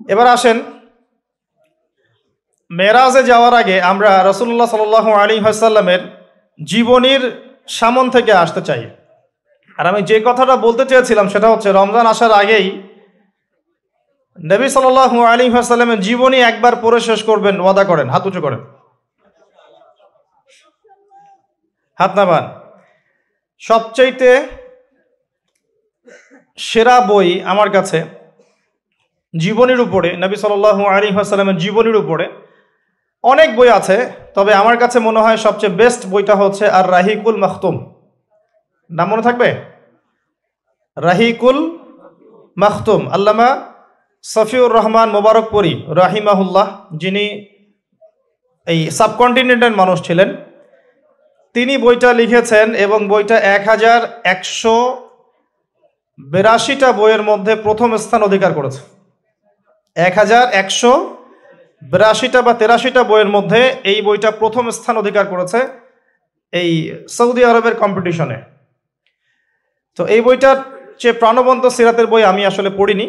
এবার আসেন, মেরাজে যাওয়ার আগে আমরা রসুল্লাহ সাল আলী হাসাল্লামের জীবনীর সামন থেকে আসতে চাই। আর আমি যে কথাটা বলতে চেয়েছিলাম সেটা হচ্ছে, রমজান আসার আগেই নবী সাল আলী হাসাল্লামের জীবনী একবার পড়ে শেষ করবেন, ওয়াদা করেন, হাত উঁচু করেন। হাত নামান। সবচাইতে সেরা বই আমার কাছে জীবনীর উপরে, নবী সাল আলী হাসাল্লামের জীবনীর উপরে অনেক বই আছে, তবে আমার কাছে মনে হয় সবচেয়ে বেস্ট বইটা হচ্ছে আর রাহিকুল মাখতুম। নাম মনে থাকবে? রাহিকুল মাখতুম। আল্লামা সফিউর রহমান মোবারকপুরি, রাহিমাহুল্লাহ, যিনি এই সাবকন্টিনেন্টের মানুষ ছিলেন। তিনি বইটা লিখেছেন এবং বইটা এক হাজার একশো বিরাশিটা বইয়ের মধ্যে প্রথম স্থান অধিকার করেছে। এক হাজার একশো বিরাশিটা বা তেরাশিটা বইয়ের মধ্যে এই বইটা প্রথম স্থান অধিকার করেছে এই সৌদি আরবের কম্পিটিশনে। তো এই বইটার যে প্রাণবন্ত সিরাতের বই আমি আসলে পড়িনি।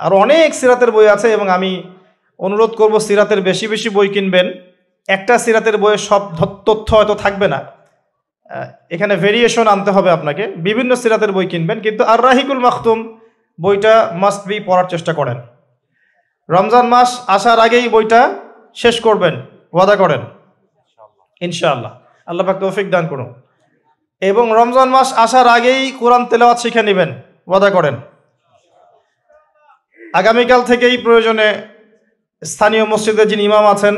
আর অনেক সিরাতের বই আছে এবং আমি অনুরোধ করব সিরাতের বেশি বেশি বই কিনবেন। একটা সিরাতের বইয়ে সব তথ্য হয়তো থাকবে না। এখানে ভেরিয়েশন আনতে হবে আপনাকে। বিভিন্ন সিরাতের বই কিনবেন, কিন্তু আর রাহিকুল মাখতুম বইটা মাস্ট বি পড়ার চেষ্টা করেন। রমজান মাস আসার আগেই বইটা শেষ করবেন, ওয়াদা করেন। ইনশাআল্লাহ। আল্লাহ পাক তৌফিক দান করুন। এবং রমজান মাস আসার আগেই কোরআন তেলাওয়াত শিখে নেবেন, ওয়াদা করেন। আগামীকাল থেকেই প্রয়োজনে স্থানীয় মসজিদের যিনি ইমাম আছেন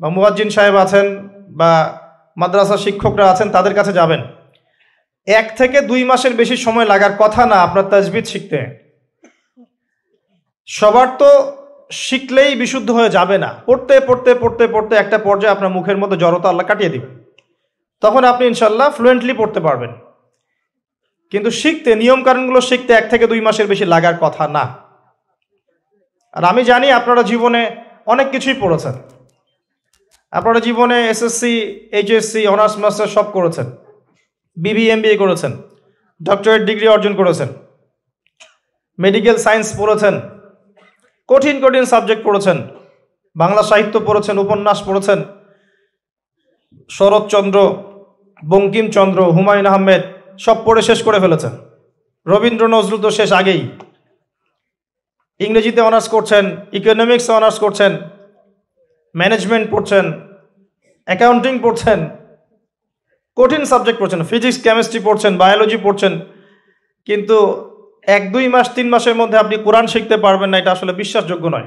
বা মুয়াজ্জিন সাহেব আছেন বা মাদ্রাসা শিক্ষকরা আছেন, তাদের কাছে যাবেন। এক থেকে দুই মাসের বেশি সময় লাগার কথা না, আপনার তাজবিদ শিখতে। সবার তো শিখলেই বিশুদ্ধ হয়ে যাবে না। পড়তে পড়তে পড়তে পড়তে একটা পর্যায়ে আপনার মুখের মধ্যে জড়তা আল্লাহ কাটিয়ে দিবে। তখন আপনি ইনশাল্লাহ ফ্লুয়েন্টলি পড়তে পারবেন। কিন্তু শিখতে, নিয়মকানুনগুলো শিখতে এক থেকে দুই মাসের বেশি লাগার কথা না। আর আমি জানি আপনারা জীবনে অনেক কিছুই পড়েছেন। আপনারা জীবনে এসএসসি এইচএসসি অনার্স মাস্টার সব করেছেন। বিবি এম করেছেন। ডক্টরেট ডিগ্রি অর্জন করেছেন। মেডিকেল সায়েন্স পড়েছেন। কঠিন কঠিন সাবজেক্ট পড়েছেন। বাংলা সাহিত্য পড়েছেন, উপন্যাস পড়েছেন। শরৎচন্দ্র বঙ্কিমচন্দ্র হুমায়ুন আহমেদ সব পড়ে শেষ করে ফেলেছেন। রবীন্দ্র নজরুল তো শেষ আগেই। ইংরেজিতে অনার্স করছেন ইকোনমিক্সে অনার্স করছেন ম্যানেজমেন্ট পড়ছেন অ্যাকাউন্টিং পড়ছেন, কঠিন সাবজেক্ট পড়ছেন ফিজিক্স কেমিস্ট্রি পড়ছেন বায়োলজি পড়ছেন, কিন্তু এক, দুই মাস, তিন মাসের মধ্যে আপনি কোরআন শিখতে পারবেন না, এটা আসলে বিশ্বাসযোগ্য নয়।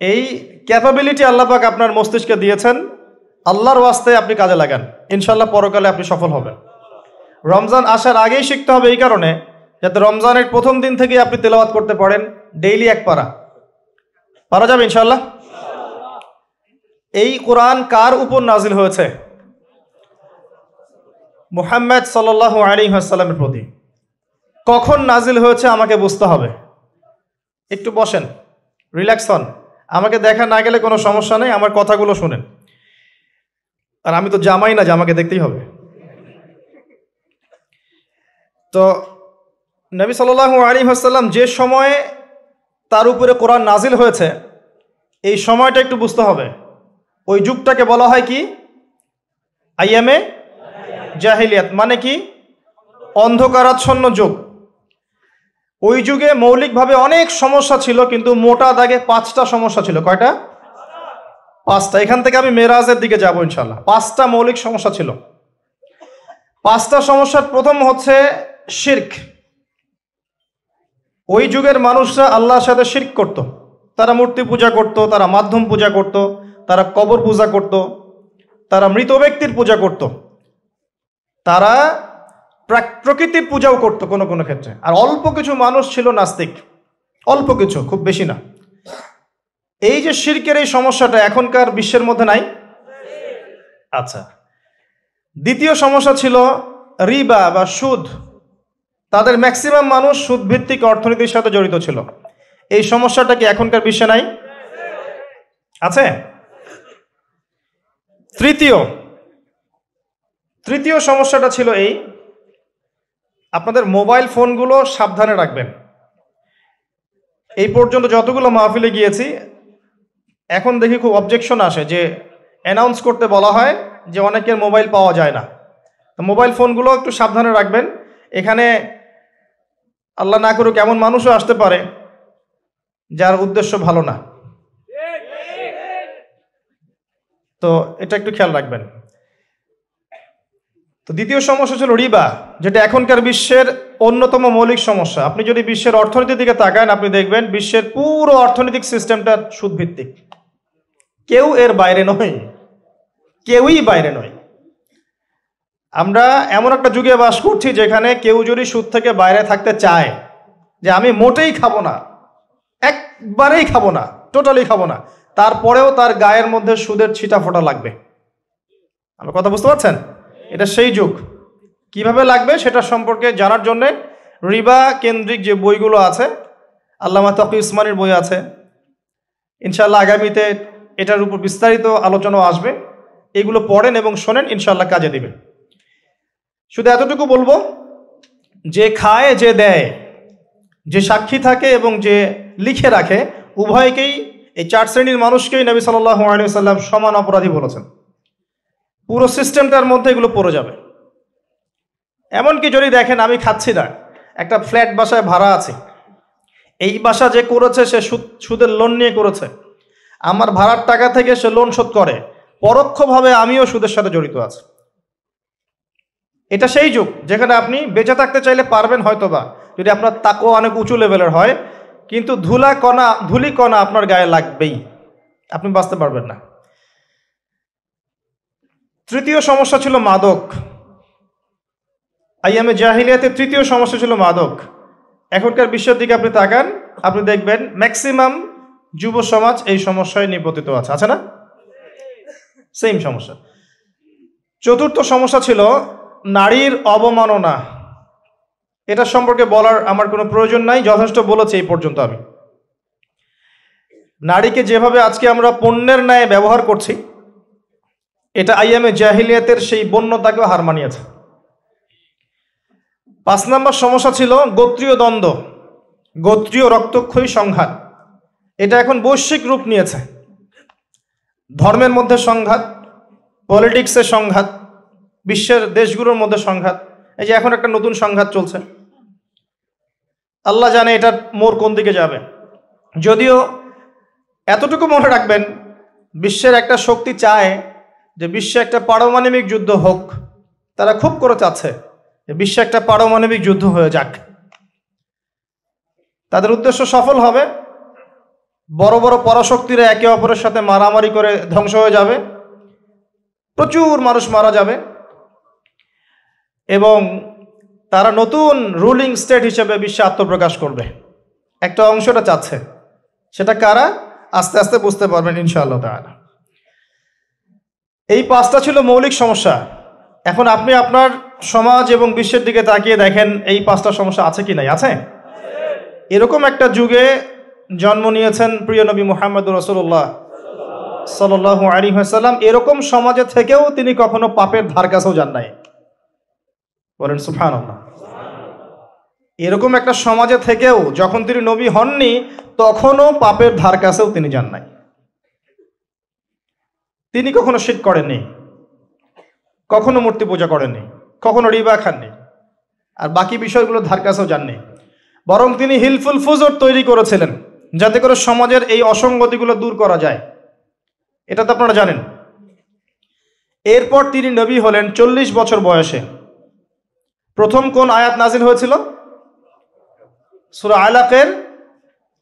এই ক্যাপাবিলিটি আল্লাপাক আপনার মস্তিষ্কে দিয়েছেন, আল্লাহর ওয়াস্তে আপনি কাজে লাগান। ইনশাল্লাহ পরকালে আপনি সফল হবেন। রমজান আসার আগেই শিখতে হবে এই কারণে, যাতে রমজানের প্রথম দিন থেকে আপনি তেলাওয়াত করতে পারেন, ডেইলি এক পারা। পারা যাবে ইনশাল্লাহ এই কোরআন কার উপর নাজিল হয়েছে? মুহাম্মদ সাল্লাহ আলী আসসালামের প্রতি। কখন নাজিল হয়েছে আমাকে বুঝতে হবে। একটু বসেন, রিল্যাক্স হন। আমাকে দেখা না গেলে কোনো সমস্যা নেই, আমার কথাগুলো শুনেন। আর আমি তো জামাই না যে আমাকে দেখতেই হবে। তো নবী সাল্লু আলী হাসাল্লাম যে সময়ে তার উপরে কোরআন নাজিল হয়েছে, এই সময়টা একটু বুঝতে হবে। ওই যুগটাকে বলা হয় কি? আইএমএ জাহিলিয়াত মানে কি? অন্ধকারাচ্ছন্ন যুগ। ওই যুগে মৌলিকভাবে অনেক সমস্যা ছিল, কিন্তু মোটা দাগে পাঁচটা সমস্যা ছিল। কয়টা? পাঁচটা। এখান থেকে আমি মেরাজের দিকে যাব ইনশাল্লাহ পাঁচটা মৌলিক সমস্যা ছিল। পাঁচটা সমস্যার প্রথম হচ্ছে শির্ক। ওই যুগের মানুষরা আল্লাহর সাথে শির্ক করত। তারা মূর্তি পূজা করত, তারা মাধ্যম পূজা করত, তারা কবর পূজা করত, তারা মৃত ব্যক্তির পূজা করত। তারা প্রকৃতির পূজাও করত কোনো কোনো ক্ষেত্রে। আর অল্প কিছু মানুষ ছিল নাস্তিক। অল্প কিছু, খুব বেশি না। এই যে শির্কের এই সমস্যাটা এখনকার বিশ্বের মধ্যে নাই? আচ্ছা। দ্বিতীয় সমস্যা ছিল রিবা বা সুদ। তাদের ম্যাক্সিমাম মানুষ সুদ ভিত্তিক অর্থনীতির সাথে জড়িত ছিল। এই সমস্যাটা কি এখনকার বিশ্বে নাই? আছে? তৃতীয়। তৃতীয় সমস্যাটা ছিল এই আপনাদের মোবাইল ফোনগুলো সাবধানে রাখবেন। এই পর্যন্ত যতগুলো মাহফিলে গিয়েছি, এখন দেখি খুব অবজেকশন আসে যে অ্যানাউন্স করতে বলা হয় যে অনেকের মোবাইল পাওয়া যায় না। তো মোবাইল ফোনগুলো একটু সাবধানে রাখবেন। এখানে আল্লাহ না করুক এমন মানুষও আসতে পারে যার উদ্দেশ্য ভালো না। তো এটা একটু খেয়াল রাখবেন। তো দ্বিতীয় সমস্যা ছিল রিবা, যেটা এখনকার বিশ্বের অন্যতম মৌলিক সমস্যা। আপনি যদি বিশ্বের অর্থনীতির দিকে তাকান, আপনি দেখবেন বিশ্বের পুরো অর্থনৈতিক সিস্টেমটা সুদভিত্তিক। কেউ এর বাইরে নয়। কেউই বাইরে নয়। আমরা এমন একটা যুগে বাস করছি যেখানে কেউ যদি সুদ থেকে বাইরে থাকতে চায়, যে আমি মোটেই খাব না, একবারেই খাব না, টোটালি খাব না, তারপরেও তার গায়ের মধ্যে সুদের ছিটা ফোটা লাগবে। আমার কথা বুঝতে পারছেন? এটা সেই যুগ। কীভাবে লাগবে সেটা সম্পর্কে জানার জন্যে রিবা কেন্দ্রিক যে বইগুলো আছে, আল্লামা তকি ইসমানের বই আছে ইনশাল্লাহ আগামীতে এটার উপর বিস্তারিত আলোচনাও আসবে। এগুলো পড়েন এবং শোনেন ইনশাল্লাহ কাজে দিবেন শুধু এতটুকু বলব, যে খায়, যে দেয়, যে সাক্ষী থাকে এবং যে লিখে রাখে, উভয়কেই, এই চার শ্রেণির মানুষকেই নবী সাল্লাহ সাল্লাম সমান অপরাধী বলেছেন। পুরো সিস্টেমটার মধ্যে এগুলো পড়ে যাবে। এমনকি যদি দেখেন, আমি খাচ্ছি না, একটা ফ্ল্যাট বাসায় ভাড়া আছে। এই বাসা যে করেছে, সে সুদ, সুদের লোন নিয়ে করেছে। আমার ভাড়ার টাকা থেকে সে লোন শোধ করে। পরোক্ষভাবে আমিও সুদের সাথে জড়িত আছি। এটা সেই যুগ, যেখানে আপনি বেঁচে থাকতে চাইলে পারবেন হয়তো বা যদি আপনার তাকও অনেক উঁচু লেভেলের হয়, কিন্তু ধুলা কণা, ধুলি কণা আপনার গায়ে লাগবেই। আপনি বাঁচতে পারবেন না। তৃতীয় সমস্যা ছিল মাদক। আইয়ামে জাহিলিয়াতে তৃতীয় সমস্যা ছিল মাদক। এখনকার বিশ্বের দিকে আপনি তাকান, আপনি দেখবেন ম্যাক্সিমাম যুব সমাজ এই সমস্যায় নিপতিত আছে। আছে না? সেম সমস্যা। চতুর্থ সমস্যা ছিল নারীর অবমাননা। এটা সম্পর্কে বলার আমার কোনো প্রয়োজন নাই, যথেষ্ট বলেছি এই পর্যন্ত আমি। নারীকে যেভাবে আজকে আমরা পণ্যের ন্যায় ব্যবহার করছি এটা আইএমএ জাহিলিয়াতের সেই বন্যতাকেও হার মানিয়েছে। পাঁচ নম্বর সমস্যা ছিল গোত্রীয় দ্বন্দ্ব, গোত্রীয় রক্তক্ষয়ী সংঘাত। এটা এখন বৈশ্বিক রূপ নিয়েছে। ধর্মের মধ্যে সংঘাত পলিটিক্সের সংঘাত, বিশ্বের দেশগুলোর মধ্যে সংঘাত, এই যে এখন একটা নতুন সংঘাত চলছে। আল্লাহ জানে এটার মোর কোন দিকে যাবে। যদিও এতটুকু মনে রাখবেন, বিশ্বের একটা শক্তি চায় যে বিশ্বে একটা পারমাণবিক যুদ্ধ হোক, তারা খুব করে চাচ্ছে যে বিশ্বে একটা পারমাণবিক যুদ্ধ হয়ে যাক। তাদের উদ্দেশ্য সফল হবে, বড় বড় পরাশক্তিরা একে অপরের সাথে মারামারি করে ধ্বংস হয়ে যাবে, প্রচুর মানুষ মারা যাবে, এবং তারা নতুন রুলিং স্টেট হিসেবে বিশ্বে আত্মপ্রকাশ করবে। একটা অংশটা চাচ্ছে, সেটা কারা? আস্তে আস্তে বুঝতে পারবেন ইনশাআল্লাহ তাহলে এই পাঁচটা ছিল মৌলিক সমস্যা। এখন আপনি আপনার সমাজ এবং বিশ্বের দিকে তাকিয়ে দেখেন, এই পাঁচটা সমস্যা আছে কি নাই? আছে? এরকম একটা যুগে জন্ম নিয়েছেন প্রিয় নবী মোহাম্মদ রসুল্লাহ সাল আলী হাসাল্লাম এরকম সমাজে থেকেও তিনি কখনো পাপের ধার কাছেও যান নাই। বলেন সুফান এরকম একটা সমাজে থেকেও যখন তিনি নবী হননি, তখনও পাপের ধার কাছেও তিনি যান নাই। তিনি কখনো শীত করেননি, কখনো মূর্তি পূজা করেননি, কখনো রিবা খাননি, আর বাকি বিষয়গুলো ধার কাছেও যাননি। বরং তিনি হিলফুল ফুজর তৈরি করেছিলেন, যাতে করে সমাজের এই অসঙ্গতিগুলো দূর করা যায়। এটা তো আপনারা জানেন। এরপর তিনি নবী হলেন চল্লিশ বছর বয়সে। প্রথম কোন আয়াত নাজিল হয়েছিল? সুরা আলাকের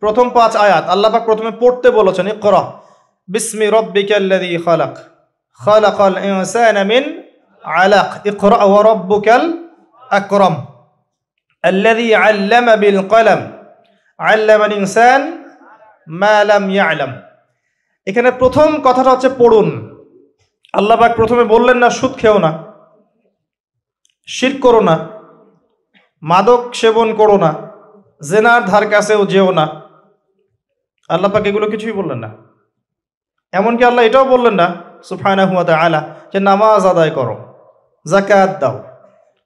প্রথম পাঁচ আয়াত। আল্লাপাক প্রথমে পড়তে বলেছেন, ইকরা। বিসমি রব্বিকাল্লাযী খালাক খালাকাল ইনসানা মিন আলাক ইকরা ওয়া রব্বুকাল আকরাম আল্লাযী আল্লামা বিল কলম আল্লামাল ইনসান মা লাম এখানে প্রথম কথাটা হচ্ছে পড়ুন। আল্লাহবাক প্রথমে বললেন না, সুদ খেও না। শির করো না। মাদক সেবন করো না। জেনার ধার কাছেও যেও না। আল্লাহ পাক এগুলো কিছুই বললেন না। এমনকি আল্লাহ এটাও বললেন না সুফায়না হুয়াত আলা যে নামাজ আদায় করো জাকাত দাও,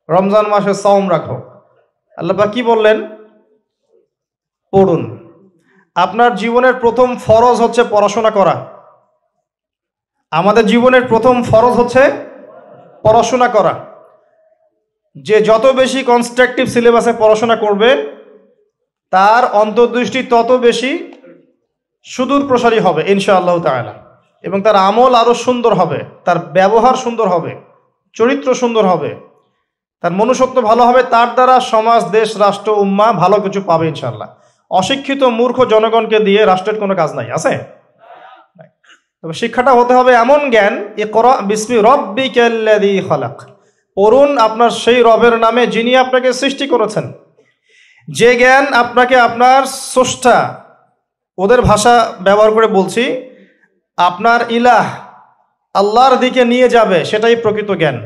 রমজান মাসে সম রাখো। আল্লাহ পাক কি বললেন? পড়ুন। আপনার জীবনের প্রথম ফরজ হচ্ছে পড়াশোনা করা। আমাদের জীবনের প্রথম ফরজ হচ্ছে পড়াশোনা করা। যে যত বেশি কনস্ট্রাকটিভ সিলেবাসে পড়াশোনা করবে, তার অন্তর্দৃষ্টি তত বেশি সুদূর প্রসারী হবে, ইনশাআল্লাহ তাআলা। এবং তার আমল আরও সুন্দর হবে, তার ব্যবহার সুন্দর হবে, চরিত্র সুন্দর হবে, তার মনুষ্যত্ব ভালো হবে, তার দ্বারা সমাজ, দেশ, রাষ্ট্র, উম্মা ভালো কিছু পাবে ইনশাল্লাহ অশিক্ষিত মূর্খ জনগণকে দিয়ে রাষ্ট্রের কোনো কাজ নাই, আছে? তবে শিক্ষাটা হতে হবে এমন জ্ঞান এ করা বিসমি রব্বি ক্যাল্লাদি খালাক। পড়ুন আপনার সেই রবের নামে যিনি আপনাকে সৃষ্টি করেছেন। যে জ্ঞান আপনাকে আপনার স্রষ্টা ওদের ভাষা ব্যবহার করে বলছি, আপনার ইলাহ আল্লাহর দিকে নিয়ে যাবে, সেটাই প্রকৃত জ্ঞান।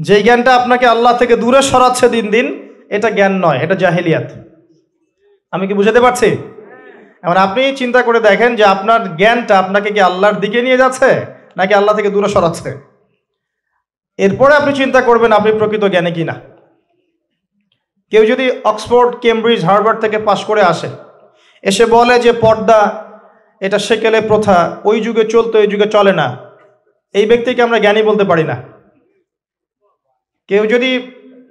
যে জ্ঞানটা আপনাকে আল্লাহ থেকে দূরে সরাচ্ছে দিন দিন, এটা জ্ঞান নয়, এটা জাহিলিয়াত। আমি কি বুঝাতে পারছি? এমন আপনি চিন্তা করে দেখেন যে আপনার জ্ঞানটা আপনাকে কি আল্লাহর দিকে নিয়ে যাচ্ছে, নাকি আল্লাহ থেকে দূরে সরাচ্ছে? এরপরে আপনি চিন্তা করবেন আপনি প্রকৃত জ্ঞানে কিনা। কেউ যদি অক্সফোর্ড, কেমব্রিজ, হার্ভার্ড থেকে পাশ করে আসে এসে বলে যে, পর্দা, এটা সেকেলে প্রথা, ওই যুগে চলতো, এই যুগে চলে না। এই ব্যক্তিকে আমরা জ্ঞানী বলতে পারি না। কেউ যদি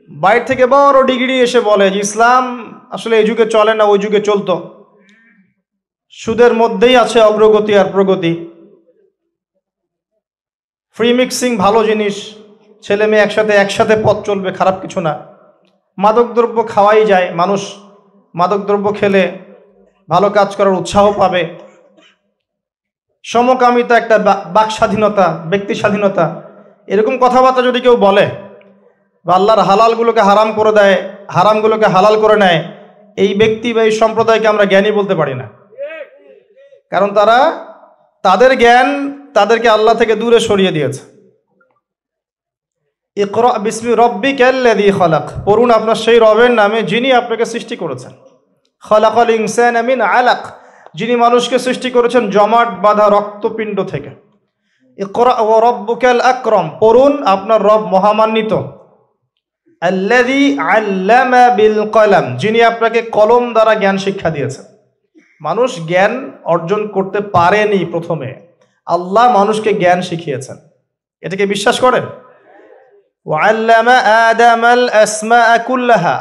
বাইরে থেকে বড় ডিগ্রি এসে বলে যে, ইসলাম আসলে এই যুগে চলে না, ওই যুগে চলতো। সুদের মধ্যেই আছে অগ্রগতি আর প্রগতি। ফ্রি মিক্সিং ভালো জিনিস, ছেলে মেয়ে একসাথে একসাথে পথ চলবে, খারাপ কিছু না। মাদকদ্রব্য খাওয়াই যায়, মানুষ মাদকদ্রব্য খেলে ভালো কাজ করার উৎসাহ পাবে। সমকামিতা একটা বাক স্বাধীনতা ব্যক্তি স্বাধীনতা। এরকম কথাবার্তা যদি কেউ বলে, বা আল্লাহর হালালগুলোকে হারাম করে দেয়, হারামগুলোকে হালাল করে নেয়, এই ব্যক্তি বা এই সম্প্রদায়কে আমরা জ্ঞানী বলতে পারি না। কারণ তারা তাদের জ্ঞান তাদেরকে আল্লাহ থেকে দূরে সরিয়ে দিয়েছে। ইকরা বিসমি রব্বি ক্যাল্লাদি খলাক। পড়ুন আপনার সেই রবের নামে যিনি আপনাকে সৃষ্টি করেছেন। খলাকল ইনসান আমিন আলাক। যিনি মানুষকে সৃষ্টি করেছেন জমাট বাঁধা রক্তপিণ্ড থেকে। ও রব্বুকাল আকরম, পড়ুন, আপনার রব মহামান্বিত। আল্লাদি বিল কলাম, যিনি আপনাকে কলম দ্বারা জ্ঞান শিক্ষা দিয়েছেন। মানুষ জ্ঞান অর্জন করতে পারেনি প্রথমে। আল্লাহ মানুষকে জ্ঞান শিখিয়েছেন। এটাকে বিশ্বাস করেন?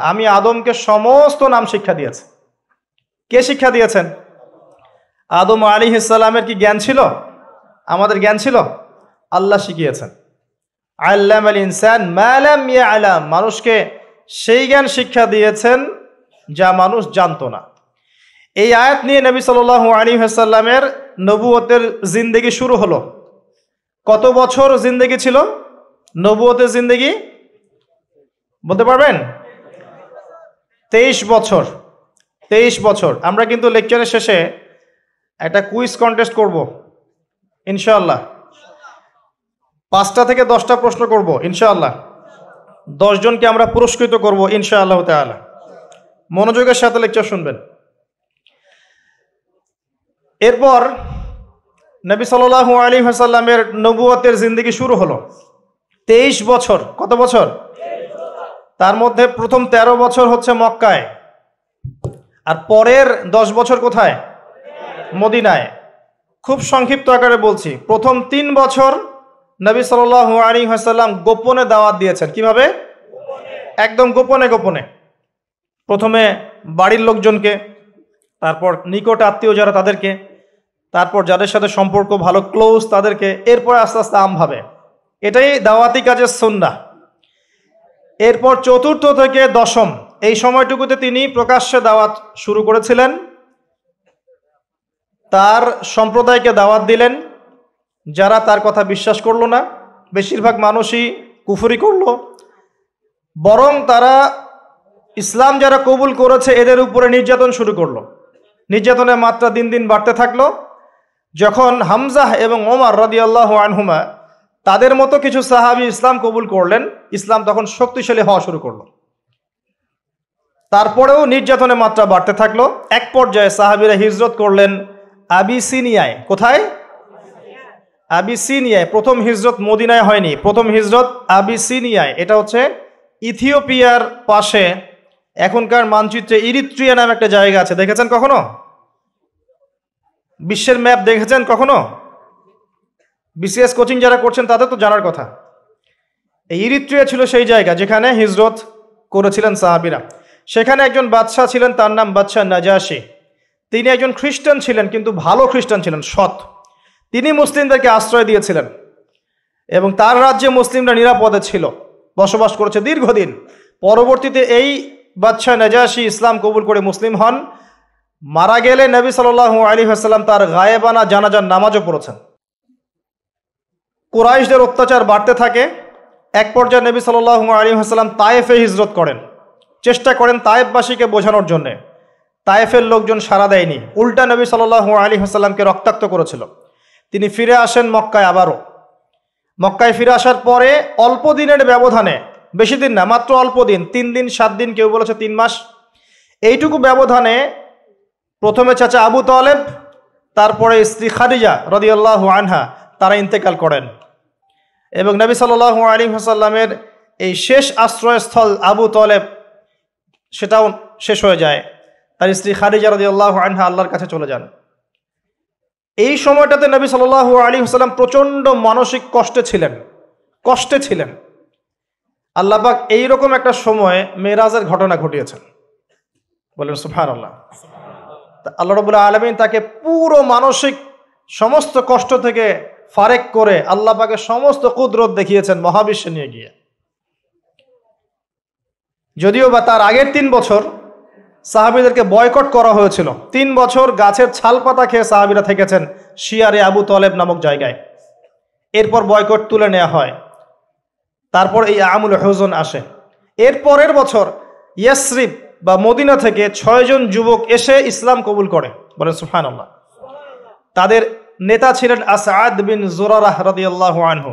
আমি আদমকে সমস্ত নাম শিক্ষা দিয়েছি। কে শিক্ষা দিয়েছেন? আদম আলী ইসালামের কি জ্ঞান ছিল? আমাদের জ্ঞান ছিল? আল্লাহ শিখিয়েছেন। আল্লাম আল ইনসান ম্যালাম ইয়া আলাম মানুষকে সেই জ্ঞান শিক্ষা দিয়েছেন যা মানুষ জানতো না। এই আয়াত নিয়ে নবী সাল আলী হাসাল্লামের নবুয়তের জিন্দগি শুরু হলো। কত বছর জিন্দগি ছিল? নবুয়তের জিন্দগি? বলতে পারবেন? তেইশ বছর। তেইশ বছর। আমরা কিন্তু লেকচারের শেষে একটা কুইজ কন্টেস্ট করব। ইনশাআল্লাহ। পাঁচটা থেকে দশটা প্রশ্ন করব ইনশাআল্লাহ। দশজনকে আমরা পুরস্কৃত করব ইনশাআল্লাহ তালা মনোযোগের সাথে লেকচার শুনবেন। এরপর নবী সাল আলী হাসাল্লামের নবুয়তের জিন্দগি শুরু হলো। তেইশ বছর কত বছর? তার মধ্যে প্রথম ১৩ বছর হচ্ছে মক্কায়। আর পরের দশ বছর কোথায়? মদিনায়। খুব সংক্ষিপ্ত আকারে বলছি। প্রথম তিন বছর নবী সাল আলী হাসাল্লাম গোপনে দাওয়াত দিয়েছেন। কীভাবে? একদম গোপনে গোপনে। প্রথমে বাড়ির লোকজনকে, তারপর নিকট আত্মীয় যারা তাদেরকে, তারপর যাদের সাথে সম্পর্ক ভালো ক্লোজ তাদেরকে, এরপর আস্তে আস্তে আমভাবে এটাই দাওয়াতি কাজের সন্না এরপর চতুর্থ থেকে দশম এই সময়টুকুতে তিনি প্রকাশ্যে দাওয়াত শুরু করেছিলেন। তার সম্প্রদায়কে দাওয়াত দিলেন। যারা তার কথা বিশ্বাস করল না, বেশিরভাগ মানুষই কুফুরি করল। বরং তারা ইসলাম যারা কবুল করেছে, এদের উপরে নির্যাতন শুরু করল। নির্যাতনের মাত্রা দিন দিন বাড়তে থাকল। যখন হামজাহ এবং ওমর রদিয়াল্লাহ আনহুমা তাদের মতো কিছু সাহাবি ইসলাম কবুল করলেন, ইসলাম তখন শক্তিশালী হওয়া শুরু করল। তারপরেও নির্যাতনের মাত্রা বাড়তে থাকল। এক পর্যায়ে সাহাবিরা হিজরত করলেন আবিসিনিয়ায়। কোথায়? আবিসিনিয়ায়। প্রথম হিজরত মদিনায় হয়নি। প্রথম হিজরত আবিসিনিয়ায়। এটা হচ্ছে ইথিওপিয়ার পাশে এখনকার মানচিত্রে ইরিত্রিয়া নামে একটা জায়গা আছে। দেখেছেন কখনো? বিশ্বের ম্যাপ দেখেছেন কখনো? বিসিএস কোচিং যারা করছেন, তাদের তো জানার কথা। এই ইরিত্রিয়া ছিল সেই জায়গা যেখানে হিজরত করেছিলেন সাহাবিরা। সেখানে একজন বাদশাহ ছিলেন, তার নাম বাদশাহ নাজাসি তিনি একজন খ্রিস্টান ছিলেন, কিন্তু ভালো খ্রিস্টান ছিলেন, সৎ। তিনি মুসলিমদেরকে আশ্রয় দিয়েছিলেন এবং তার রাজ্যে মুসলিমরা নিরাপদে ছিল, বসবাস করেছে দীর্ঘদিন। পরবর্তীতে এই বাদশাহ নাজাসি ইসলাম কবুল করে মুসলিম হন। মারা গেলে নবী সাল আলী হাসাল্লাম তার গায়েবানা জানাজার নামাজও পড়েছেন। কুরাইশদের অত্যাচার বাড়তে থাকে। এক পর্যায়ে নবী সাল আলী হাসাল্লাম তায়েফে হিজরত করেন। চেষ্টা করেন তায়েফবাসীকে বোঝানোর জন্যে। তায়েফের লোকজন সাড়া দেয়নি। উল্টা নবী সাল আলী হাসাল্লামকে রক্তাক্ত করেছিল। তিনি ফিরে আসেন মক্কায় আবারও। মক্কায় ফিরে আসার পরে অল্প দিনের ব্যবধানে, বেশি দিন না, মাত্র অল্প দিন, তিন দিন, সাত দিন, কেউ বলেছে তিন মাস, এইটুকু ব্যবধানে প্রথমে চাচা আবু তালেব, তারপরে স্ত্রী খাদিজা রদিয়াল্লাহ আনহা, তারা ইন্তেকাল করেন। এবং নবী সাল আলী হাসাল্লামের এই শেষ আশ্রয়স্থল আবু তলেব সেটাও শেষ হয়ে যায়। তার স্ত্রী খাদিজা আল্লাহ আনহা আল্লাহর কাছে চলে যান। এই সময়টাতে নবী সাল আলী হাসাল্লাম প্রচণ্ড মানসিক কষ্টে ছিলেন। কষ্টে ছিলেন। আল্লাপাক এইরকম একটা সময়ে মেয়েরাজের ঘটনা ঘটিয়েছেন। বলেন সুফান আল্লাহ আল্লাহ রবুল্লাহ আলমিন তাকে পুরো মানসিক সমস্ত কষ্ট থেকে ফারেক করে আল্লাহ পাকে সমস্ত কুদরত দেখিয়েছেন মহাবিশ্বে নিয়ে গিয়ে। যদিও বা তার আগের তিন বছর সাহাবিদেরকে বয়কট করা হয়েছিল। তিন বছর গাছের ছাল পাতা খেয়ে সাহাবিরা থেকেছেন শিয়ারে আবু তলেব নামক জায়গায়। এরপর বয়কট তুলে নেওয়া হয়। তারপর এই আমুল হোজন আসে। এর পরের বছর ইয়াসরিফ বা মদিনা থেকে ছয়জন যুবক এসে ইসলাম কবুল করে। বলেন সুফান তাদের নেতা ছিলেন আসাদ বিন জোরারাহ রাদিয়াল্লাহু আনহু।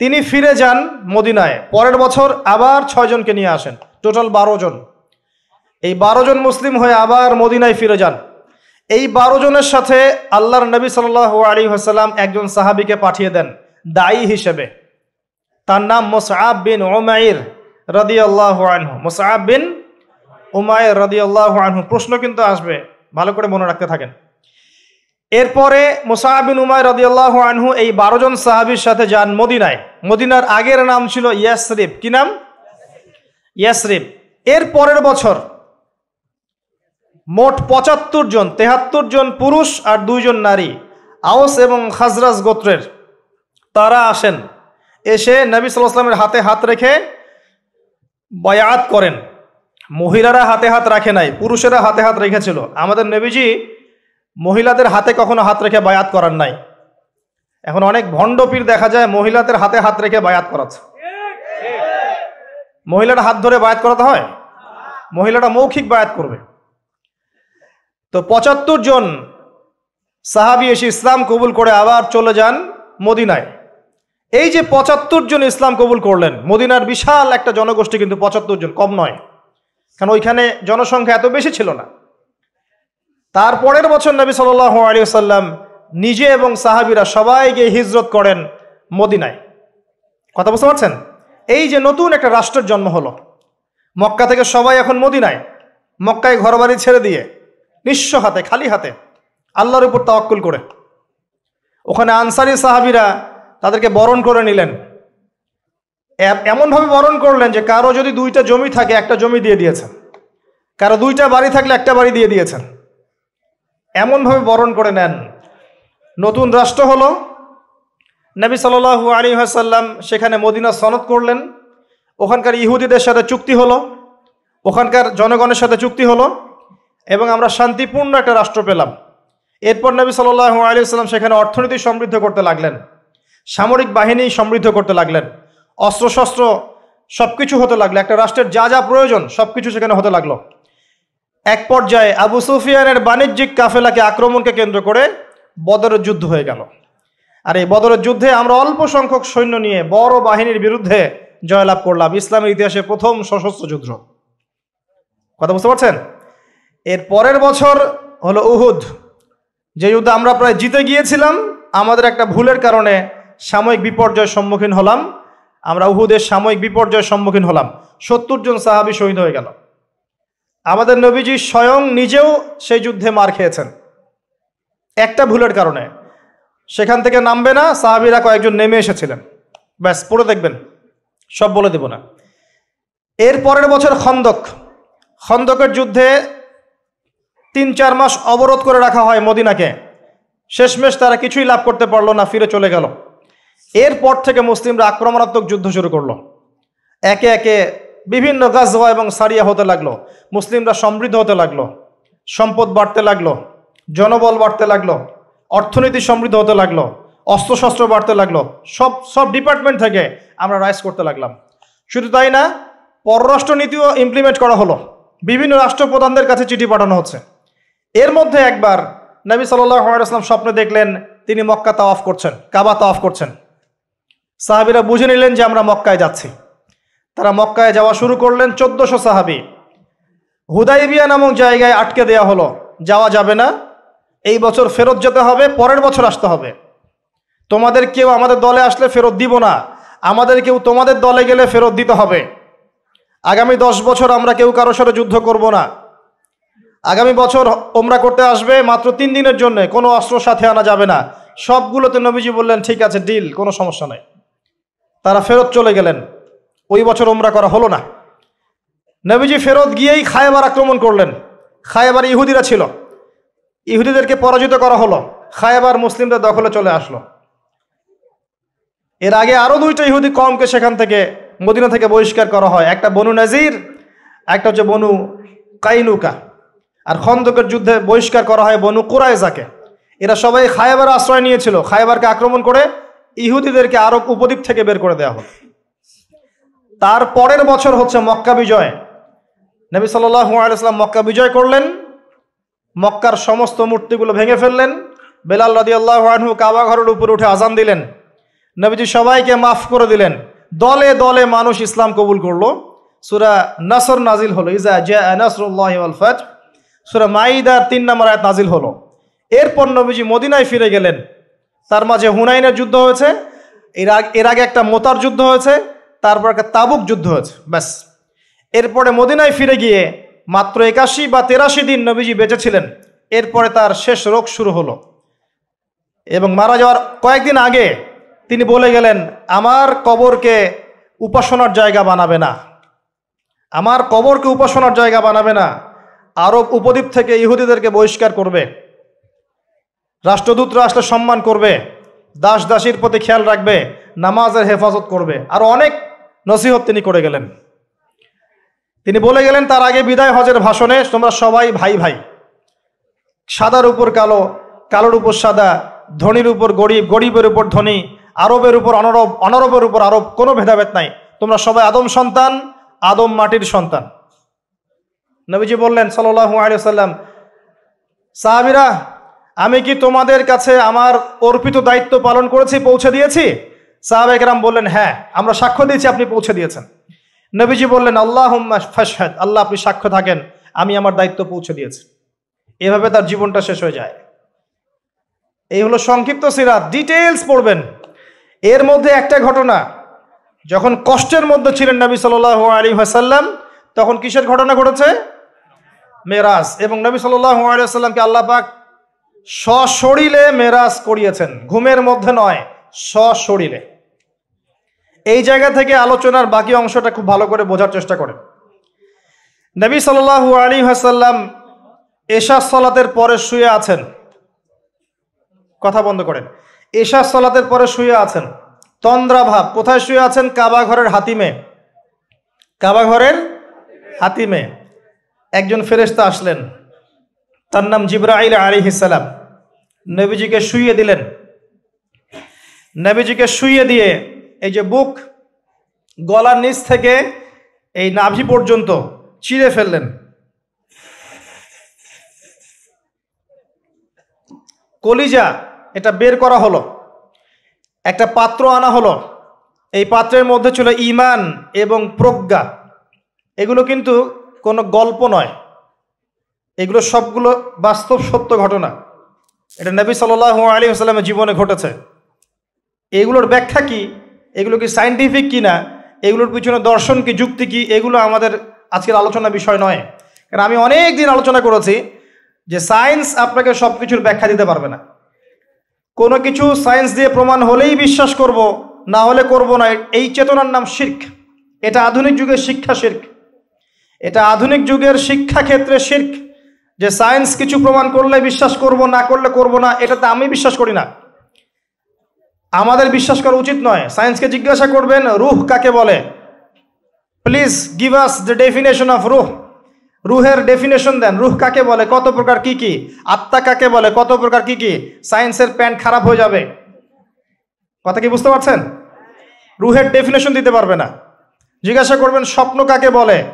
তিনি ফিরে যান মদিনায়। পরের বছর আবার ছয়জনকে নিয়ে আসেন। টোটাল বারো জন। এই বারো জন মুসলিম হয়ে আবার মদিনায় ফিরে যান। এই বারো জনের সাথে আল্লাহর নবী সাল আলী হাসাল্লাম একজন সাহাবিকে পাঠিয়ে দেন, দায়ী হিসেবে। তার নাম মোসাব বিন ওমাইর রদি আল্লাহ আনহু। মোসাব বিন উমায়ের রদি আল্লাহ আনহু। প্রশ্ন কিন্তু আসবে, ভালো করে মনে রাখতে থাকেন। এরপরে মোসাহাবিন উমায় রদিয়াল্লাহ আনহু এই বারো জন সাহাবির সাথে যান মদিনায়। মদিনার আগের নাম ছিল ইয়াসরিফ কি নাম? ইয়াসরিফ এর পরের বছর মোট পঁচাত্তর জন, তেহাত্তর জন পুরুষ আর দুইজন নারী আউস এবং খাজরাজ গোত্রের তারা আসেন। এসে নবী সাল্লামের হাতে হাত রেখে বয়াত করেন। মহিলারা হাতে হাত রাখে নাই, পুরুষেরা হাতে হাত রেখেছিল। আমাদের নবীজি মহিলাদের হাতে কখনো হাত রেখে বায়াত করার নাই। এখন অনেক ভণ্ডপীর দেখা যায় মহিলাদের হাতে হাত রেখে বায়াত করাচ্ছে। মহিলারা হাত ধরে বায়াত করাতে হয়? মহিলাটা মৌখিক বায়াত করবে। তো পঁচাত্তর জন সাহাবি এসে ইসলাম কবুল করে আবার চলে যান মদিনায়। এই যে পঁচাত্তর জন ইসলাম কবুল করলেন, মদিনার বিশাল একটা জনগোষ্ঠী কিন্তু পঁচাত্তর জন, কম নয়। কারণ ওইখানে জনসংখ্যা এত বেশি ছিল না। তারপরের বছর নবী সাল আলী সাল্লাম নিজে এবং সাহাবিরা সবাই গিয়ে হিজরত করেন মদিনায়। কথা বুঝতে পারছেন? এই যে নতুন একটা রাষ্ট্রের জন্ম হলো। মক্কা থেকে সবাই এখন মদিনায়। মক্কায় ঘরবাড়ি ছেড়ে দিয়ে নিঃস্ব হাতে, খালি হাতে আল্লাহর উপর তাওয়াক্কুল করে। ওখানে আনসারি সাহাবিরা তাদেরকে বরণ করে নিলেন। এমনভাবে বরণ করলেন যে কারও যদি দুইটা জমি থাকে, একটা জমি দিয়ে দিয়েছেন। কারও দুইটা বাড়ি থাকলে একটা বাড়ি দিয়ে দিয়েছেন। এমনভাবে বরণ করে নেন। নতুন রাষ্ট্র হলো। নবী সাল্লু আলী হাসাল্লাম সেখানে মদিনা সনদ করলেন। ওখানকার ইহুদিদের সাথে চুক্তি হলো। ওখানকার জনগণের সাথে চুক্তি হলো। এবং আমরা শান্তিপূর্ণ একটা রাষ্ট্র পেলাম। এরপর নবী সাল্লাহ আলী সাল্লাম সেখানে অর্থনীতি সমৃদ্ধ করতে লাগলেন। সামরিক বাহিনী সমৃদ্ধ করতে লাগলেন। অস্ত্রশস্ত্র সব কিছু হতে লাগল। একটা রাষ্ট্রের যা যা প্রয়োজন সব কিছু সেখানে হতে লাগল। এক পর্যায়ে আবু সুফিয়ানের বাণিজ্যিক কাফেলাকে আক্রমণকে কেন্দ্র করে বদরের যুদ্ধ হয়ে গেল। আর এই বদরের যুদ্ধে আমরা অল্প সংখ্যক সৈন্য নিয়ে বড় বাহিনীর বিরুদ্ধে জয়লাভ করলাম, ইসলামের ইতিহাসে প্রথম সশস্ত্র যুদ্ধ। কথা বুঝতে পারছেন? এর পরের বছর হলো উহুদ, যে যুদ্ধে আমরা প্রায় জিতে গিয়েছিলাম। আমাদের একটা ভুলের কারণে সাময়িক বিপর্যয়ের সম্মুখীন হলাম। আমরা উহুদের সাময়িক বিপর্যয়ের সম্মুখীন হলাম। সত্তর জন সাহাবি শহীদ হয়ে গেল। আমাদের নবীজি স্বয়ং নিজেও সেই যুদ্ধে মার খেয়েছেন। একটা ভুলের কারণে। সেখান থেকে নামবে না, সাহাবিরা কয়েকজন নেমে এসেছিলেন। ব্যাস, পড়ে দেখবেন। সব বলে দেব না। এর পরের বছর খন্দক। খন্দকের যুদ্ধে তিন চার মাস অবরোধ করে রাখা হয় মদিনাকে। শেষমেশ তারা কিছুই লাভ করতে পারল না, ফিরে চলে গেল। এরপর থেকে মুসলিমরা আক্রমণাত্মক যুদ্ধ শুরু করল। একে একে বিভিন্ন গাজওয়া এবং সারিয়া হতে লাগল। মুসলিমরা সমৃদ্ধ হতে লাগল। সম্পদ বাড়তে লাগল। জনবল বাড়তে লাগল। অর্থনীতি সমৃদ্ধ হতে লাগল। অস্ত্রশস্ত্র বাড়তে লাগল। সব সব ডিপার্টমেন্ট থেকে আমরা রাইজ করতে লাগলাম। শুধু তাই না পররাষ্ট্র নীতিও ইমপ্লিমেন্ট করা হলো। বিভিন্ন রাষ্ট্রপ্রধানদের কাছে চিঠি পাঠানো হচ্ছে। এর মধ্যে একবার নবী সাল্লাম স্বপ্নে দেখলেন, তিনি মক্কা তাওয়াফ করছেন, কাবা তাওয়াফ করছেন। সাহাবিরা বুঝে নিলেন যে আমরা মক্কায় যাচ্ছি। তারা মক্কায় যাওয়া শুরু করলেন চোদ্দশো সাহাবি। হুদাইবিয়া নামক জায়গায় আটকে দেয়া হলো। যাওয়া যাবে না। এই বছর ফেরত যেতে হবে, পরের বছর আসতে হবে। তোমাদের কেউ আমাদের দলে আসলে ফেরত দিব না। আমাদের কেউ তোমাদের দলে গেলে ফেরত দিতে হবে। আগামী দশ বছর আমরা কেউ কারোর সাথে যুদ্ধ করব না। আগামী বছর ওমরা করতে আসবে মাত্র তিন দিনের জন্য। কোনো অস্ত্র সাথে আনা যাবে না। সবগুলোতে নবীজি বললেন, ঠিক আছে ডিল কোনো সমস্যা নেই। তারা ফেরত চলে গেলেন। ওই বছর ওমরা করা হলো না। নবীজি ফেরত গিয়েই খায়বার আক্রমণ করলেন। খায়বার ইহুদিরা ছিল। ইহুদিদেরকে পরাজিত করা হলো। খায়বার মুসলিমদের দখলে চলে আসলো। এর আগে আরও দুইটা ইহুদি কমকে সেখান থেকে, মদিনা থেকে বহিষ্কার করা হয়। একটা বনু নাজির, একটা হচ্ছে বনু কাইনুকা। আর খন্দকের যুদ্ধে বহিষ্কার করা হয় বনু কুরাইজাকে। এরা সবাই খায়বার আশ্রয় নিয়েছিল। খায়বারকে আক্রমণ করে ইহুদিদেরকে আরব উপদ্বীপ থেকে বের করে দেওয়া হলো। তার পরের বছর হচ্ছে মক্কা বিজয়। নবী সাল্লাম মক্কা বিজয় করলেন, মক্কার সমস্ত মূর্তিগুলো ভেঙে ফেললেন, বেলাল রাদি আল্লাহ আনহু কাবা ঘরের উপরে উঠে আজান দিলেন। নবীজি সবাইকে মাফ করে দিলেন। দলে দলে মানুষ ইসলাম কবুল করল। সুরা নাসর নাজিল হলো। ইজা জে নাসরুল্লাহ ফত। সুরা মাইদার তিন নম্বর আয়াত নাজিল হলো। এরপর নবীজি মদিনায় ফিরে গেলেন। তার মাঝে হুনাইনের যুদ্ধ হয়েছে। এর এর আগে একটা মোতার যুদ্ধ হয়েছে। তারপর একটা তাবুক যুদ্ধ হয়েছে, ব্যাস। এরপরে মদিনায় ফিরে গিয়ে মাত্র একাশি বা তেরাশি দিন নবীজি বেঁচেছিলেন এরপরে তার শেষ রোগ শুরু হলো। এবং মারা যাওয়ার কয়েকদিন আগে তিনি বলে গেলেন, আমার কবরকে উপাসনার জায়গা বানাবে না। আমার কবরকে উপাসনার জায়গা বানাবে না। আরব উপদ্বীপ থেকে ইহুদিদেরকে বহিষ্কার করবে। রাষ্ট্রদূতরা আসলে সম্মান করবে। দাস দাসীর প্রতি খেয়াল রাখবে। নামাজের হেফাজত করবে। আর অনেক নসিহত তিনি করে গেলেন। তিনি বলে গেলেন, তার আগে বিদায় হজের ভাষণে তোমরা সবাই ভাই ভাই। সাদার উপর কালো, কালোর উপর সাদা, ধনীর উপর গরিব, গরিবের উপর ধনী, আরবের উপর অনরব, অনরবের উপর আরব, কোনো ভেদাভেদ নাই। তোমরা সবাই আদম সন্তান, আদম মাটির সন্তান। নবীজি বললেন সাল্লু আলিয়াল্লাম সাহাবিরা, আমি কি তোমাদের কাছে আমার অর্পিত দায়িত্ব পালন করেছি, পৌঁছে দিয়েছি? সাহাবেকরাম বললেন হ্যাঁ আমরা সাক্ষ্য দিয়েছি, আপনি পৌঁছে দিয়েছেন। নবীজি বললেন আল্লাহ ফাশহাদ, আল্লাহ, আপনি সাক্ষ্য থাকেন, আমি আমার দায়িত্ব পৌঁছে দিয়েছি। এভাবে তার জীবনটা শেষ হয়ে যায়। এই হলো সংক্ষিপ্ত সিরাত ডিটেলস পড়বেন। এর মধ্যে একটা ঘটনা, যখন কষ্টের মধ্যে ছিলেন নবী সাল আলী হাসাল্লাম তখন কিসের ঘটনা ঘটেছে? মেরাজ, এবং নবী সাল আলী সাল্লামকে আল্লাহ পাক সশরীরে মেরাজ করিয়েছেন। ঘুমের মধ্যে নয়, সশরীরে। এই জায়গা থেকে আলোচনার বাকি অংশটা খুব ভালো করে বোঝার চেষ্টা করেন। নবী সাল্লাহু আলী হাসাল্লাম এশা সলাতের পরে শুয়ে আছেন। কথা বন্ধ করেন। এশা সলাতের পরে শুয়ে আছেন। তন্দ্রাভাব কোথায় শুয়ে আছেন? কাবা ঘরের হাতিমে। কাবা ঘরের হাতিমে। একজন ফেরেস্তা আসলেন। তার নাম জিব্রাইল আলী হিসালাম নবীজিকে শুইয়ে দিলেন। নবীজিকে শুইয়ে দিয়ে এই যে বুক গলার নিচ থেকে এই নাভি পর্যন্ত চিড়ে ফেললেন। কলিজা এটা বের করা হলো। একটা পাত্র আনা হলো। এই পাত্রের মধ্যে ছিল ইমান এবং প্রজ্ঞা। এগুলো কিন্তু কোনো গল্প নয়। এগুলো সবগুলো বাস্তব সত্য ঘটনা। এটা নবী সাল আলী আসসালামের জীবনে ঘটেছে। এগুলোর ব্যাখ্যা কি? এগুলো কি সাইন্টিফিক কি না এগুলোর পিছনে দর্শন কি, যুক্তি কি? এগুলো আমাদের আজকের আলোচনা বিষয় নয়। কারণ আমি অনেক দিন আলোচনা করেছি যে সায়েন্স আপনাকে সব কিছুর ব্যাখ্যা দিতে পারবে না। কোনো কিছু সায়েন্স দিয়ে প্রমাণ হলেই বিশ্বাস করব, না হলে করব না, এই চেতনার নাম শির্ক। এটা আধুনিক যুগের শিক্ষা শির্ক। এটা আধুনিক যুগের শিক্ষা ক্ষেত্রে শির্ক। যে সায়েন্স কিছু প্রমাণ করলে বিশ্বাস করব, না করলে করব না, এটাতে আমি বিশ্বাস করি না। আমাদের বিশ্বাস করা উচিত নয়। সায়েন্সকে জিজ্ঞাসা করবেন, রুহ কাকে বলে? Please give us the definition of রুহ। রুহের ডেফিনেশন দেন। রুহ কাকে বলে? কত প্রকার কি কি? আত্মা কাকে বলে? কত প্রকার কি কি? সায়েন্সের প্যান্ট খারাপ হয়ে যাবে। কথা কি বুঝতে পারছেন? রুহের ডেফিনেশন দিতে পারবে না। জিজ্ঞাসা করবেন, স্বপ্ন কাকে বলে?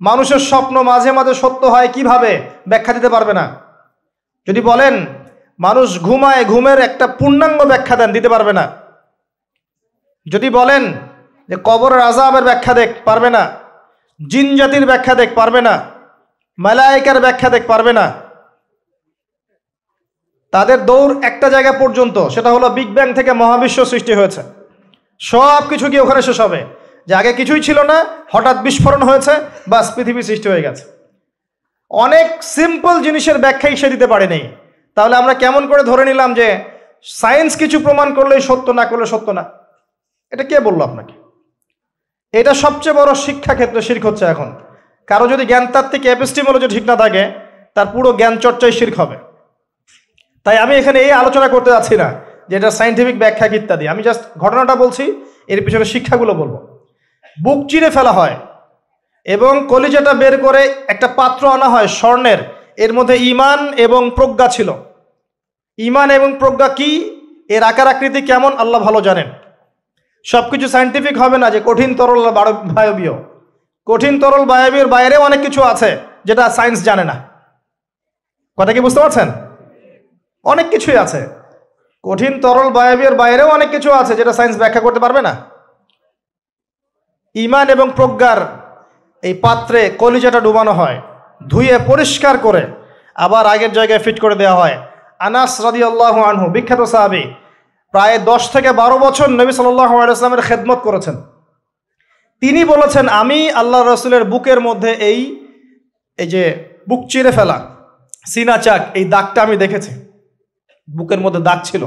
মানুষের স্বপ্ন মাঝে মাঝে সত্য হয় কীভাবে? ব্যাখ্যা দিতে পারবে না। যদি বলেন মানুষ ঘুমায়, ঘুমের একটা পূর্ণাঙ্গ ব্যাখ্যা দেন, দিতে পারবে না। যদি বলেন যে কবরের আজাবের ব্যাখ্যা দেখ, পারবে না। জিন জাতির ব্যাখ্যা দেখ, পারবে না। মালায়িকার ব্যাখ্যা দেখ, পারবে না। তাদের দৌড় একটা জায়গা পর্যন্ত, সেটা হলো বিগ ব্যাং থেকে মহাবিশ্ব সৃষ্টি হয়েছে। সব কিছু কি ওখানে শেষ হবে। যে আগে কিছুই ছিল না, হঠাৎ বিস্ফোরণ হয়েছে, বাস পৃথিবী সৃষ্টি হয়ে গেছে। অনেক সিম্পল জিনিসের ব্যাখ্যাই সে দিতে পারেনি। তাহলে আমরা কেমন করে ধরে নিলাম যে সায়েন্স কিছু প্রমাণ করলেই সত্য না করলে সত্য না? এটা কে বলল আপনাকে? এটা সবচেয়ে বড় শিক্ষা ক্ষেত্রে শির্ক হচ্ছে এখন। কারও যদি জ্ঞানতাত্ত্বিক এপিস্টিমোলজি ঠিক না থাকে, তার পুরো জ্ঞান চর্চায় শির্ক হবে। তাই আমি এখানে এই আলোচনা করতে যাচ্ছি না যে এটা সাইন্টিফিক ব্যাখ্যা ইত্যাদি। আমি জাস্ট ঘটনাটা বলছি, এর পিছনে শিক্ষাগুলো বলব। বুক চিরে ফেলা হয় এবং কলিজাটা বের করে একটা পাত্র আনা হয় স্বর্ণের। এর মধ্যে ইমান এবং প্রজ্ঞা ছিল। ইমান এবং প্রজ্ঞা কি? এর আকার আকৃতি কেমন? আল্লাহ ভালো জানেন। সব কিছু সাইন্টিফিক হবে না যে কঠিন, তরল বায়বীয়। কঠিন, তরল বায়বীয় বাইরে অনেক কিছু আছে যেটা সায়েন্স জানে না। কথা কি বুঝতে পারছেন? অনেক কিছুই আছে। কঠিন, তরল বায়বীয় বাইরেও অনেক কিছু আছে যেটা সায়েন্স ব্যাখ্যা করতে পারবে না। ইমান এবং প্রজ্ঞার এই পাত্রে কলিজাটা ডুবানো হয়, ধুয়ে পরিষ্কার করে, আবার আগের জায়গায় ফিট করে দেওয়া হয়। আনাস রাদি আল্লাহ আনহু, বিখ্যাত সাহাবি, প্রায় দশ থেকে বারো বছর নবী সাল্লাহ আলাইসলামের খেদমত করেছেন। তিনি বলেছেন, আমি আল্লাহ রসুলের বুকের মধ্যে এই এই যে বুক চিরে ফেলা, সিনা চাক, এই দাগটা আমি দেখেছি। বুকের মধ্যে দাগ ছিল।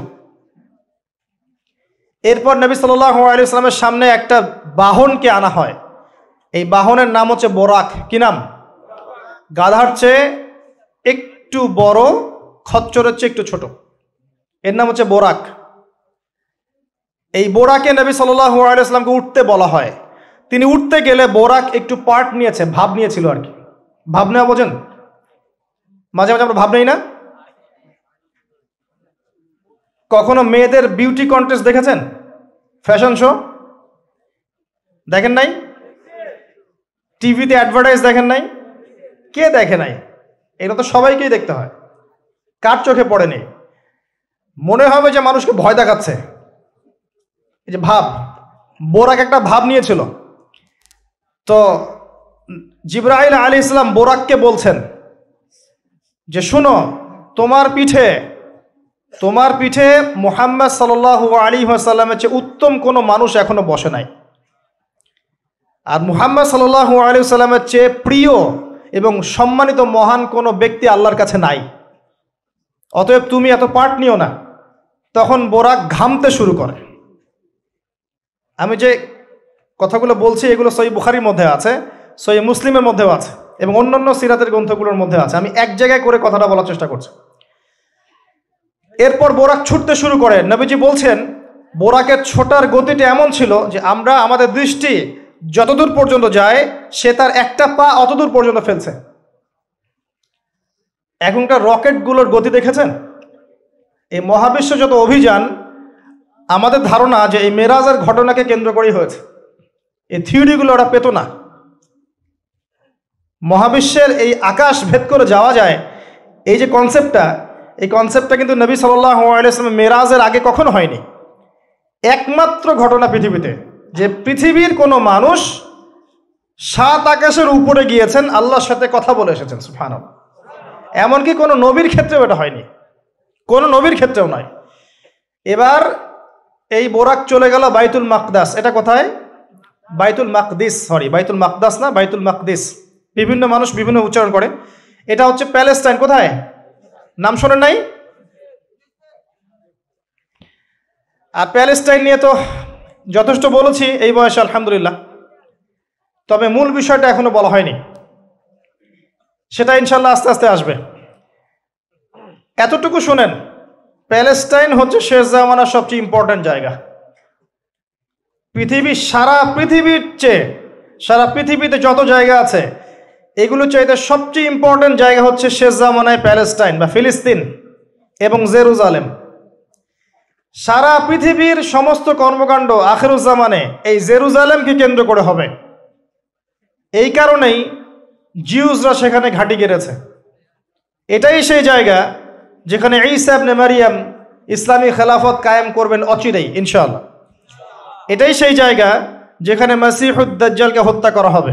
এরপর নবী সাল্লাহ আলাইসলামের সামনে একটা বাহনকে আনা হয়। এই বাহনের নাম হচ্ছে বোরাক। কি নাম? গাধার চেয়ে একটু বড় খচ্চরের চেয়ে একটু ছোট। এর নাম হচ্ছে বোরাক। এই বোরাকে নবী সাল্লাহ আলাইসলামকে উঠতে বলা হয়। তিনি উঠতে গেলে বোরাক একটু পার্ট নিয়েছে, ভাব নিয়েছিল আর কি। ভাব নেওয়া বোঝেন? মাঝে মাঝে আমরা ভাব নেই না? কখনো মেয়েদের বিউটি কন্টেস্ট দেখেছেন? ফ্যাশন শো দেখেন নাই? টিভিতে অ্যাডভার্টাইজ দেখেন নাই? কে দেখে নাই? এটা তো সবাইকেই দেখতে হয়। কার চোখে পড়েনি? মনে হবে যে মানুষকে ভয় দেখাচ্ছে। এই যে ভাব, বোরাক একটা ভাব নিয়েছিল। তো জিব্রাহিল আলী ইসলাম বোরাককে বলছেন যে, শুনো, তোমার পিঠে তোমার পিঠে মোহাম্মদ সাল আলী সাল্লামের চেয়ে উত্তম কোনো মানুষ এখনও বসে নাই। আর মুহাম্মদ সাল্লাহ আলী সাল্লামের চেয়ে প্রিয় এবং সম্মানিত মহান কোনো ব্যক্তি আল্লাহর কাছে নাই। অতএব তুমি এত পাঠ নিও না। তখন বোরাক ঘামতে শুরু করে। আমি যে কথাগুলো বলছি, এগুলো সই বুখারির মধ্যে আছে সই মুসলিমের মধ্যেও আছে, এবং অন্যান্য সিরাতের গ্রন্থগুলোর মধ্যে আছে। আমি এক জায়গায় করে কথাটা বলার চেষ্টা করছি। এরপর বোরাক ছুটতে শুরু করে। নবীজি বলছেন, বোরাকের ছোটার গতিটা এমন ছিল যে আমরা আমাদের দৃষ্টি যতদূর পর্যন্ত যায়, সে তার একটা পা অতদূর পর্যন্ত ফেলছে। এখনকার রকেটগুলোর গতি দেখেছেন? এই মহাবিশ্ব যত অভিযান, আমাদের ধারণা যে এই মেরাজের ঘটনাকে কেন্দ্র করেই হয়েছে। এই থিওরিগুলো ওরা পেত না। মহাবিশ্বের এই আকাশ ভেদ করে যাওয়া যায়, এই যে কনসেপ্টটা এই কনসেপ্টটা কিন্তু নবী সাল্লাহ আলাইসলাম মেরাজের আগে কখনো হয়নি। একমাত্র ঘটনা পৃথিবীতে, যে পৃথিবীর কোনো মানুষ সাত আকাশের উপরে গিয়েছেন, আল্লাহর সাথে কথা বলে এসেছেন সুফান এমনকি কোনো নবীর ক্ষেত্রেও এটা হয়নি। কোনো নবীর ক্ষেত্রেও নয়। এবার এই বোরাক চলে গেল বাইতুল মাকদাস। এটা কোথায়? বাইতুল মাকদিস সরি বাইতুল মাকদাস না, বাইতুল মাকদিস। বিভিন্ন মানুষ বিভিন্ন উচ্চারণ করে। এটা হচ্ছে প্যালেস্টাইন, কোথায়? নাম শোনেন নাই? আর প্যালেস্টাইন নিয়ে তো যথেষ্ট বলেছি এই বয়সে, আলহামদুলিল্লাহ। তবে মূল বিষয়টা এখনও বলা হয়নি। সেটা ইনশাল্লাহ আস্তে আস্তে আসবে। এতটুকু শুনেন, প্যালেস্টাইন হচ্ছে শেষ জামানার সবচেয়ে ইম্পর্ট্যান্ট জায়গা। পৃথিবীর সারা পৃথিবীর চেয়ে, সারা পৃথিবীতে যত জায়গা আছে এগুলো চাইতে সবচেয়ে ইম্পর্ট্যান্ট জায়গা হচ্ছে শেষ জামানায় প্যালেস্টাইন বা ফিলিস্তিন এবং জেরুজালেম। সারা পৃথিবীর সমস্ত কর্মকাণ্ড আখেরুজ্জামানে এই জেরুজালেমকে কেন্দ্র করে হবে। এই কারণেই জিউজরা সেখানে ঘাঁটি গেড়েছে। এটাই সেই জায়গা যেখানে ঈসাব নেমারিয়াম ইসলামী খেলাফত কায়েম করবেন অচিরেই, ইনশাআল্লাহ। এটাই সেই জায়গা যেখানে মাসিহুদ দাজ্জালকে হত্যা করা হবে।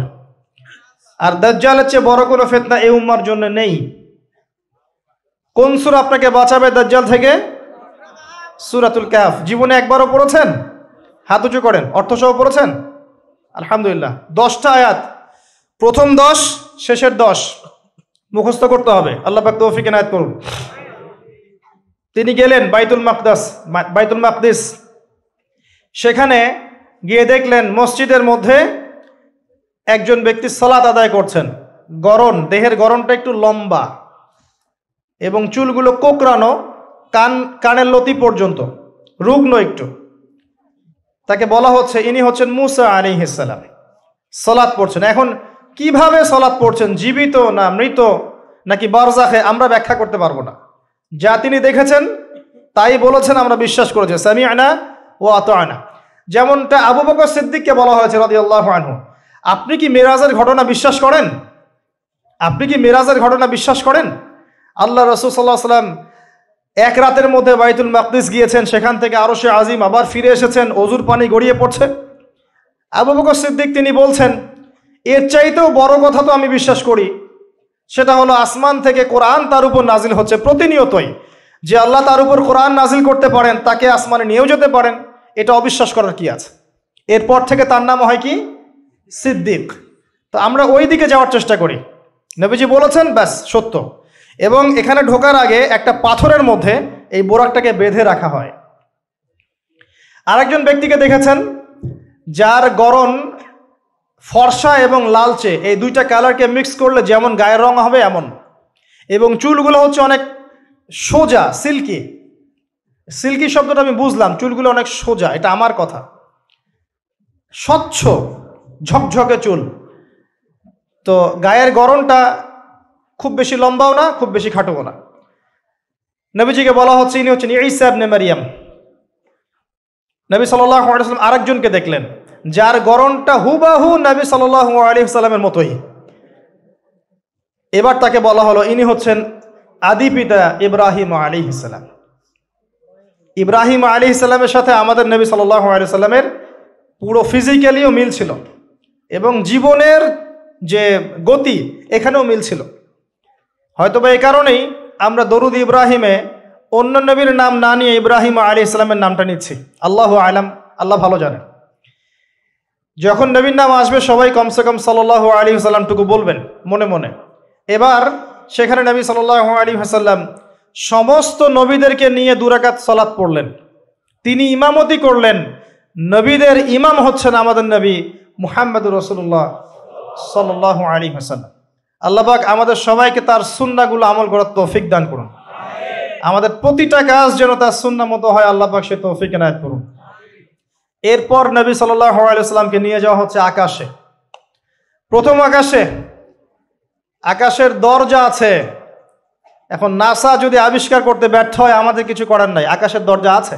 আর দাজ্জালের চেয়ে বড় কোনো ফেতনা এই উম্মার জন্য নেই। কোন সুর আপনাকে বাঁচাবে দাজ্জাল থেকে? সুরাতুল ক্যাফ জীবনে একবারও পড়েছেন? হাত উঁচু করেন। অর্থসহ পড়েছেন? আলহামদুলিল্লাহ। দশটা আয়াত। প্রথম দশ শেষের দশ মুখস্থ করতে হবে। আল্লাহ পাক তৌফিক এনায়ত করুন। তিনি গেলেন বাইতুল মাকদাস বাইতুল মাকদিস। সেখানে গিয়ে দেখলেন মসজিদের মধ্যে একজন ব্যক্তি সলাত আদায় করছেন। গরম দেহের গরমটা একটু লম্বা এবং চুলগুলো কোকড়ানো, কান, কানের লতি পর্যন্ত, রুগ্ন একটু। তাকে বলা হচ্ছে, ইনি হচ্ছেন মুসা আলী ইসালাম সলাৎ পড়ছেন। এখন কীভাবে সলাৎ পড়ছেন? জীবিত না মৃত? নাকি বরজাখে আমরা ব্যাখ্যা করতে পারব না? যা তিনি দেখেছেন, তাই বলেছেন, আমরা বিশ্বাস করেছি সামি আনা ও আত আনা যেমনটা আবু বকর সিদ্দিককে বলা হয়েছে রদি আল্লাহ আনহু। আপনি কি মেরাজের ঘটনা বিশ্বাস করেন? আপনি কি মেরাজের ঘটনা বিশ্বাস করেন? আল্লাহ রসুল সাল্লাহ সাল্লাম এক রাতের মধ্যে বাইতুল মাকদিস গিয়েছেন, সেখান থেকে আরও সে আজিম আবার ফিরে এসেছেন, অজুর পানি গড়িয়ে পড়ছে। আবু বকর সিদ্দিক তিনি বলছেন এর চাইতেও বড় কথা তো আমি বিশ্বাস করি। সেটা হলো আসমান থেকে কোরআন তার উপর নাজিল হচ্ছে প্রতিনিয়তই। যে আল্লাহ তার উপর কোরআন নাজিল করতে পারেন, তাকে আসমানে নিয়েও যেতে পারেন, এটা অবিশ্বাস করার কি আছে? এরপর থেকে তার নাম হয় কি? সিদ্দিক। তো আমরা ওই দিকে যাওয়ার চেষ্টা করি। নবীজি বলেছেন, ব্যাস, সত্য। এবং এখানে ঢোকার আগে একটা পাথরের মধ্যে এই বোরাকটাকে বেঁধে রাখা হয়। আরেকজন ব্যক্তিকে দেখেছেন, যার গরম ফর্সা এবং লালচে, এই দুইটা কালারকে মিক্স করলে যেমন গায়ের রং হবে এমন। এবং চুলগুলো হচ্ছে অনেক সোজা সিল্কি সিল্কি শব্দটা আমি বুঝলাম, চুলগুলো অনেক সোজা, এটা আমার কথা। স্বচ্ছ, ঝকঝকে চুল। তো গায়ের গরমটা খুব বেশি লম্বাও না, খুব বেশি খাটোও না। নবীজিকে বলা হচ্ছে, ইনি হচ্ছেন ইসাব নে মারিয়াম। নবী সাল্লাম আরেকজনকে দেখলেন। যার গরমটা হুবাহু নবী সাল্লাহ আলী সাল্লামের মতোই। এবার তাকে বলা হলো, ইনি হচ্ছেন আদি পিতা ইব্রাহিম আলী ইসালাম ইব্রাহিম আলী ইসলামের সাথে আমাদের নবী সাল্লাহ আলি সাল্লামের পুরো ফিজিক্যালিও মিল ছিল এবং জীবনের যে গতি, এখানেও মিল ছিল। হয়তো বা এই কারণেই আমরা দরুদ ইব্রাহিমে অন্য নবীর নাম না নিয়ে ইব্রাহিম আলী ইসলামের নামটা নিচ্ছি। আল্লাহ আলাম, আল্লাহ ভালো জানেন। যখন নবীর নাম আসবে, সবাই কমসে কম সাল্লাহ আলী সাল্লামটুকু বলবেন, মনে মনে। এবার সেখানে নবী সাল্লাহ আলী হাসাল্লাম সমস্ত নবীদেরকে নিয়ে দুরাকাত সলাৎ পড়লেন। তিনি ইমামতি করলেন। নবীদের ইমাম হচ্ছেন আমাদের নবী মুহাম্মদুর রসুল্লাহ সাল্লাহ আলী হাসাল্লাম আল্লাহবাক আমাদের সবাইকে তার সুন্নাগুলো আমল করার তৌফিক দান করুন। আমাদের প্রতিটা কাজ যেন তার সুন্না মতো হয় আল্লাহবাক সে তৌফিক এনায়ত করুন। এরপর নবী সাল্লাহ আলাইসাল্লামকে নিয়ে যাওয়া হচ্ছে আকাশে। প্রথম আকাশে, আকাশের দরজা আছে। এখন নাসা যদি আবিষ্কার করতে ব্যর্থ হয়, আমাদের কিছু করার নাই, আকাশের দরজা আছে।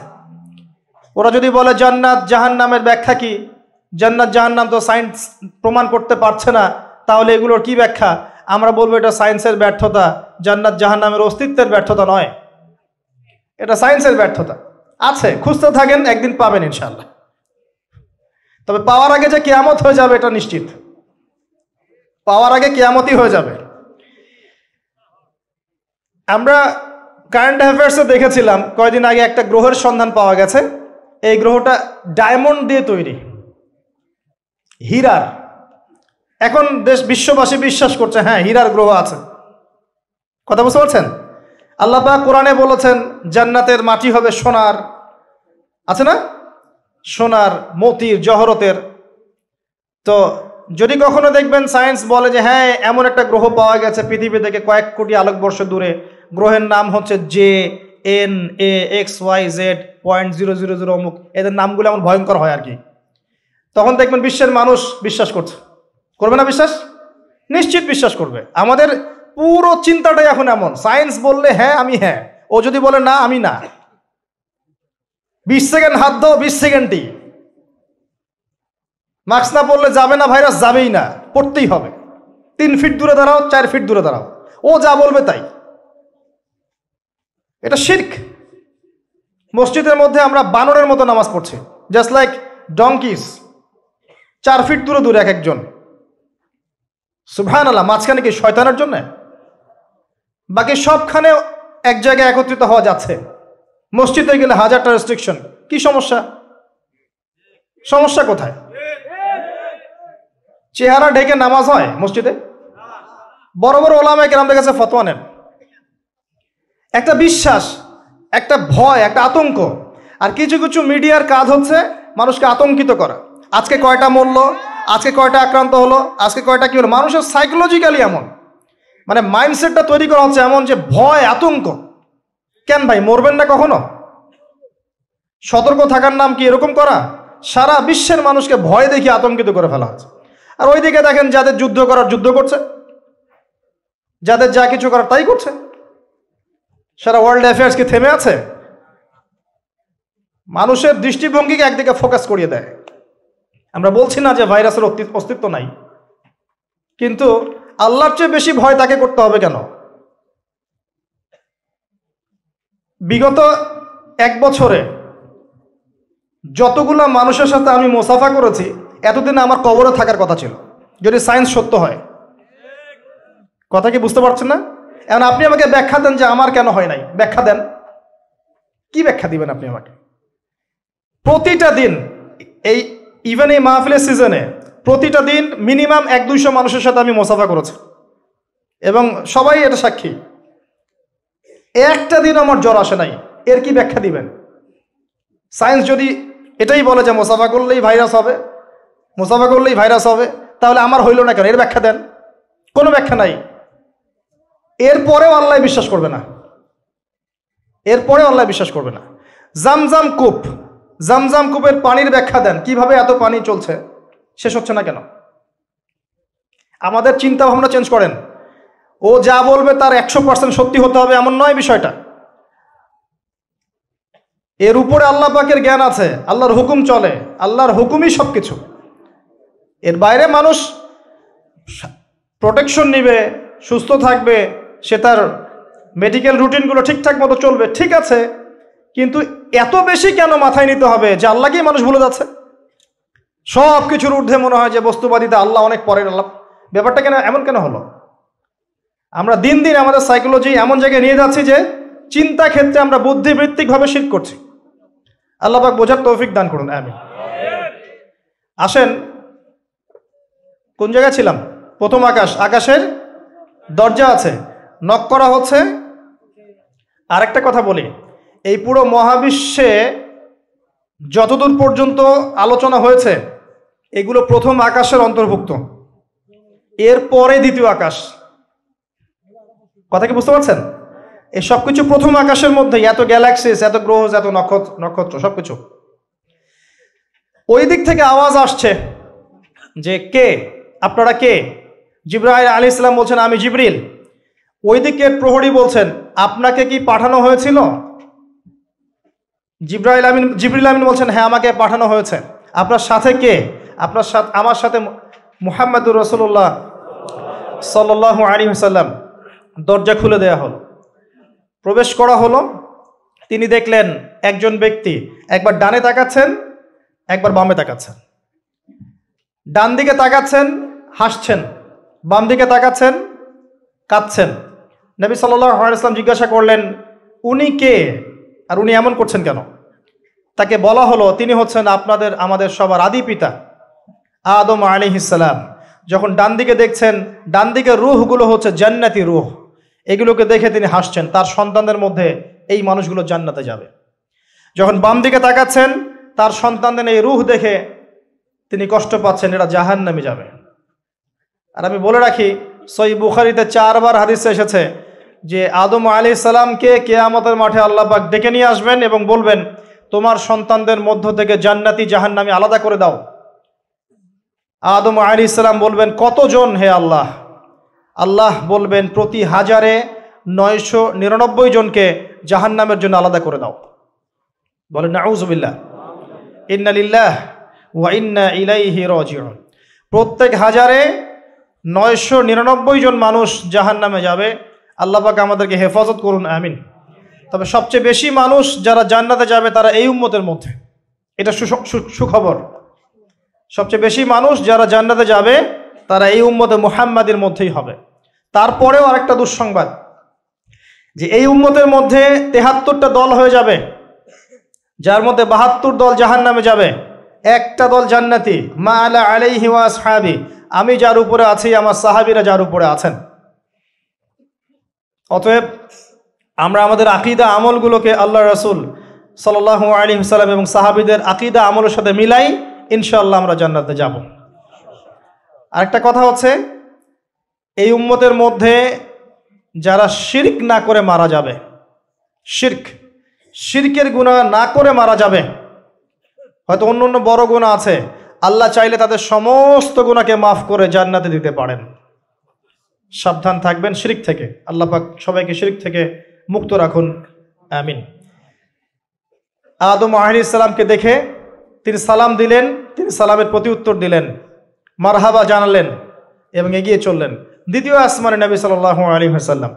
ওরা যদি বলে জান্নাত জাহান নামের ব্যাখ্যা কি? জান্নাত জাহান নাম তো সায়েন্স প্রমাণ করতে পারছে না, তাহলে এগুলোর কি ব্যাখ্যা? আমরা বলব এটা সায়েন্সের ব্যর্থতা, জান্নাত জাহান নামের অস্তিত্বের ব্যর্থতা নয়। এটা সায়েন্সের ব্যর্থতা। আছে, খুঁজতে থাকেন, একদিন পাবেন ইনশাল্লাহ তবে পাওয়ার আগে যে কেয়ামত হয়ে যাবে এটা নিশ্চিত। পাওয়ার আগে কেয়ামতই হয়ে যাবে। আমরা কারেন্ট অ্যাফেয়ার্সে দেখেছিলাম, কয়েকদিন আগে একটা গ্রহের সন্ধান পাওয়া গেছে। এই গ্রহটা ডায়মন্ড দিয়ে তৈরি। হীরার। এখন দেশ বিশ্ববাসী বিশ্বাস করছে হ্যাঁ হীরার গ্রহ আছে। কথা বুঝতে পারছেন? আল্লাহ কোরআনে বলেছেন, জান্নাতের মাটি হবে সোনার। আছে না? সোনার মতির জহরতের। তো যদি কখনো দেখবেন সায়েন্স বলে যে হ্যাঁ এমন একটা গ্রহ পাওয়া গেছে পৃথিবী থেকে কয়েক কোটি আলোকবর্ষ দূরে। গ্রহের নাম হচ্ছে J N A X Y Z point zero zero zero অমুক। এদের নামগুলো এমন ভয়ঙ্কর হয় আর কি তখন দেখবেন বিশ্বের মানুষ বিশ্বাস করছে। করবে না বিশ্বাস? নিশ্চিত বিশ্বাস করবে। আমাদের পুরো চিন্তাটাই এখন এমন। সায়েন্স বললে হ্যাঁ আমি হ্যাঁ। ও যদি বলে না, আমি না। বিশ সেকেন্ড হাত দাও, বিশ সেকেন্ডই। মাস্ক না পড়লে যাবে না ভাইরাস, যাবেই না, পড়তেই হবে। তিন ফিট দূরে দাঁড়াও, চার ফিট দূরে দাঁড়াও। ও যা বলবে তাই। এটা শির্ক। মসজিদের মধ্যে আমরা বানরের মতো নামাজ পড়ছি। জাস্ট লাইক ডঙ্কিস চার ফিট দূরে দূরে এক একজন। সুভান আল্লাহ মাঝখানে কি শয়তানের জন্য? বাকি সবখানে এক জায়গায় একত্রিত হওয়া যাচ্ছে। মসজিদে গেলে হাজারটা রেস্ট্রিকশন কি সমস্যা? সমস্যা কোথায়? চেহারা ঢেকে নামাজ হয় মসজিদে? বড় বড় ওলামে কেরামদের কাছে ফতোয়া নেন। একটা বিশ্বাস, একটা ভয়, একটা আতঙ্ক। আর কিছু কিছু মিডিয়ার কাজ হচ্ছে মানুষকে আতঙ্কিত করা। আজকে কয়টা মরল, আজকে কয়টা আক্রান্ত হলো, আজকে কয়টা কি হলো? মানুষের সাইকোলজিক্যালি এমন। মানে মাইন্ডসেটটা তৈরি করা হচ্ছে এমন যে ভয়, আতঙ্ক। কেন ভাই, মরবেন না কখনো? সতর্ক থাকার নাম কি এরকম করা? সারা বিশ্বের মানুষকে ভয় দেখিয়ে আতঙ্কিত করে ফেলা হচ্ছে। আর ওইদিকে দেখেন যাদের যুদ্ধ করার যুদ্ধ করছে, যাদের যা কিছু করার তাই করছে। সারা ওয়ার্ল্ড অ্যাফেয়ার্স কি থেমে আছে? মানুষের দৃষ্টিভঙ্গিকে একদিকে ফোকাস করিয়ে দেয়। আমরা বলছি না যে ভাইরাসের অস্তিত্ব নাই। কিন্তু আল্লাহর চেয়ে বেশি ভয় তাকে করতে হবে কেন? বিগত এক বছরে যতগুলো মানুষের সাথে আমি মোসাফা করেছি, এতদিন আমার কবরে থাকার কথা ছিল। যদি সায়েন্স সত্য হয়। কথা কি বুঝতে পারছেন না? এখন আপনি আমাকে ব্যাখ্যা দেন যে আমার কেন হয় নাই। ব্যাখ্যা দেন। কি ব্যাখ্যা দিবেন আপনি আমাকে? প্রতিটা দিন, এই ইভেন এই মাহফিলের সিজনে প্রতিটা দিন মিনিমাম এক দুইশো মানুষের সাথে আমি মোসাফা করেছি। এবং সবাই এটা সাক্ষী। একটা দিন আমার জ্বর আসে নাই, এর কি ব্যাখ্যা দিবেন? সায়েন্স যদি এটাই বলে যে মোসাফা করলেই ভাইরাস হবে, মোসাফা করলেই ভাইরাস হবে, তাহলে আমার হইল না কেন? এর ব্যাখ্যা দেন। কোনো ব্যাখ্যা নাই। এরপরেও আল্লাহ বিশ্বাস করবে না। এরপরেও আল্লাহ বিশ্বাস করবে না। জামজাম কূপ, জামজাম কূপের পানির ব্যাখ্যা দেন। কীভাবে এত পানি চলছে? শেষ হচ্ছে না কেন? আমাদের চিন্তা ভাবনা চেঞ্জ করেন। ও যা বলবে তার একশো পার্সেন্ট সত্যি হতে হবে, এমন নয় বিষয়টা। এর উপরে আল্লাহ পাকের জ্ঞান আছে, আল্লাহর হুকুম চলে, আল্লাহর হুকুমই সব কিছু এর বাইরে মানুষ প্রোটেকশন নিবে, সুস্থ থাকবে, সে তার মেডিকেল রুটিনগুলো ঠিকঠাক মতো চলবে, ঠিক আছে, কিন্তু এত বেশি কেন মাথায় নিতে হবে যে আল্লাহকেই মানুষ ভুলে যাচ্ছে? সব কিছুর ঊর্ধ্বে মনে হয় যে বস্তুবাদীতে আল্লাহ অনেক পরের আল্লাহ। ব্যাপারটা কেন, এমন কেন হলো? আমরা দিন দিন আমাদের সাইকোলজি এমন জায়গায় নিয়ে যাচ্ছি যে চিন্তা ক্ষেত্রে আমরা বুদ্ধিবৃত্তিকভাবে শীত করছি। আল্লাহবাক বোঝার তৌফিক দান করুন আমি আসেন, কোন জায়গায় ছিলাম? প্রথম আকাশ, আকাশের দরজা আছে নক করা হচ্ছে। আরেকটা কথা বলি, এই পুরো মহাবিশ্বে যতদূর পর্যন্ত আলোচনা হয়েছে, এগুলো প্রথম আকাশের অন্তর্ভুক্ত। এর পরে দ্বিতীয় আকাশ। কথা কি বুঝতে পারছেন? এই সব কিছু প্রথম আকাশের মধ্যে, এত গ্যালাক্সিস, এত গ্রহ, এত নক্ষত্র নক্ষত্র সব কিছু ওই দিক থেকে আওয়াজ আসছে যে কে? আপনারা কে? জিব্রাহিল আলী ইসলাম বলছেন, আমি জিবরিল। ওই দিকে প্রহরী বলছেন, আপনাকে কি পাঠানো হয়েছিল? জিব্রাহিল আমিন, জিবরিল আমিন বলছেন হ্যাঁ আমাকে পাঠানো হয়েছে। আপনার সাথে কে? আপনার সাথে, আমার সাথে মুহাম্মদুর রসুল্লাহ সাল্লাহ আলী সাল্লাম দরজা খুলে দেয়া হলো। প্রবেশ করা হলো। তিনি দেখলেন একজন ব্যক্তি একবার ডানে তাকাচ্ছেন, একবার বামে তাকাচ্ছেন। ডান দিকে তাকাচ্ছেন, হাসছেন, বাম দিকে তাকাচ্ছেন, কাঁদছেন। নবী সাল্লাম জিজ্ঞাসা করলেন, উনি কে? আর উনি এমন করছেন কেন? তাকে বলা হলো, তিনি হচ্ছেন আপনাদের, আমাদের সবার আদি পিতা, আদম আলী ইসালাম যখন ডান দিকে দেখছেন, ডান দিকে রুহগুলো হচ্ছে জান্নাতি রুহ। এগুলোকে দেখে তিনি হাসছেন, তার সন্তানদের মধ্যে এই মানুষগুলো জান্নাতে যাবে। যখন বাম দিকে তাকাচ্ছেন, তার সন্তানদের এই রুহ দেখে তিনি কষ্ট পাচ্ছেন এটা জাহান নামে যাবে। আর আমি বলে রাখি সই বুখারিতে চারবার হাদিসে এসেছে যে, আদম আলী সালামকে কেয়ামতের মাঠে আল্লাপাক ডেকে নিয়ে আসবেন এবং বলবেন, তোমার সন্তানদের মধ্য থেকে জান্নাতি জাহান্নামি আলাদা করে দাও। আদম আলী ইসলাম বলবেন, কতজন হে আল্লাহ? আল্লাহ বলবেন, প্রতি হাজারে নয়শো নিরানব্বই জনকে জাহান্নামের জন্য আলাদা করে দাও। বলেন নাউজুবিল্লাহ ইন্নালিল্লাহ ওয়া ইন্না ইলাইহি রাজিউন। প্রত্যেক হাজারে নয়শো নিরানব্বই জন মানুষ জাহান্নামে যাবে। আল্লাহ পাক আমাদেরকে হেফাজত করুন, আমিন। তবে সবচেয়ে বেশি মানুষ যারা জান্নাতে যাবে, তারা এই উম্মতের মধ্যে। এটা সুখবর সবচেয়ে বেশি মানুষ যারা জান্নাতে যাবে তারা এই উম্মতে মুহাম্মাদের মধ্যেই হবে। তারপরেও আরেকটা দুঃসংবাদ, যে এই উম্মতের মধ্যে তেহাত্তরটা দল হয়ে যাবে, যার মধ্যে বাহাত্তর দল জাহান নামে যাবে। একটা দল জান্নাতি, মা আলা আলাইহি ওয়া সাহাবি আমি যার উপরে আছি, আমার সাহাবিরা যার উপরে আছেন। অতএব আমরা আমাদের আকিদা আমলগুলোকে আল্লাহ রসুল সাল্লাহ আলী সাল্লাম এবং সাহাবিদের আকিদা আমলের সাথে মিলাই ইনশাল্লাহ আমরা জান্নাতে যাব। আরেকটা কথা হচ্ছে, এই উম্মতের মধ্যে যারা শির্ক না করে মারা যাবে, শির্ক, শির্কের গুণা না করে মারা যাবে, হয়তো অন্য অন্য বড় গুণা আছে, আল্লাহ চাইলে তাদের সমস্ত গুণাকে মাফ করে জান্নাতে দিতে পারেন। সাবধান থাকবেন শিরিক থেকে। আল্লাহ পাক সবাইকে শিরিক থেকে মুক্ত রাখুন। আমিন। আদম আহলি ইসলামকে দেখে তিনি সালাম দিলেন, তিনি সালামের প্রতি উত্তর দিলেন। মারহাবা জানালেন এবং এগিয়ে চললেন। দ্বিতীয় আসমানে নবী সাল আলী হাসাল্লাম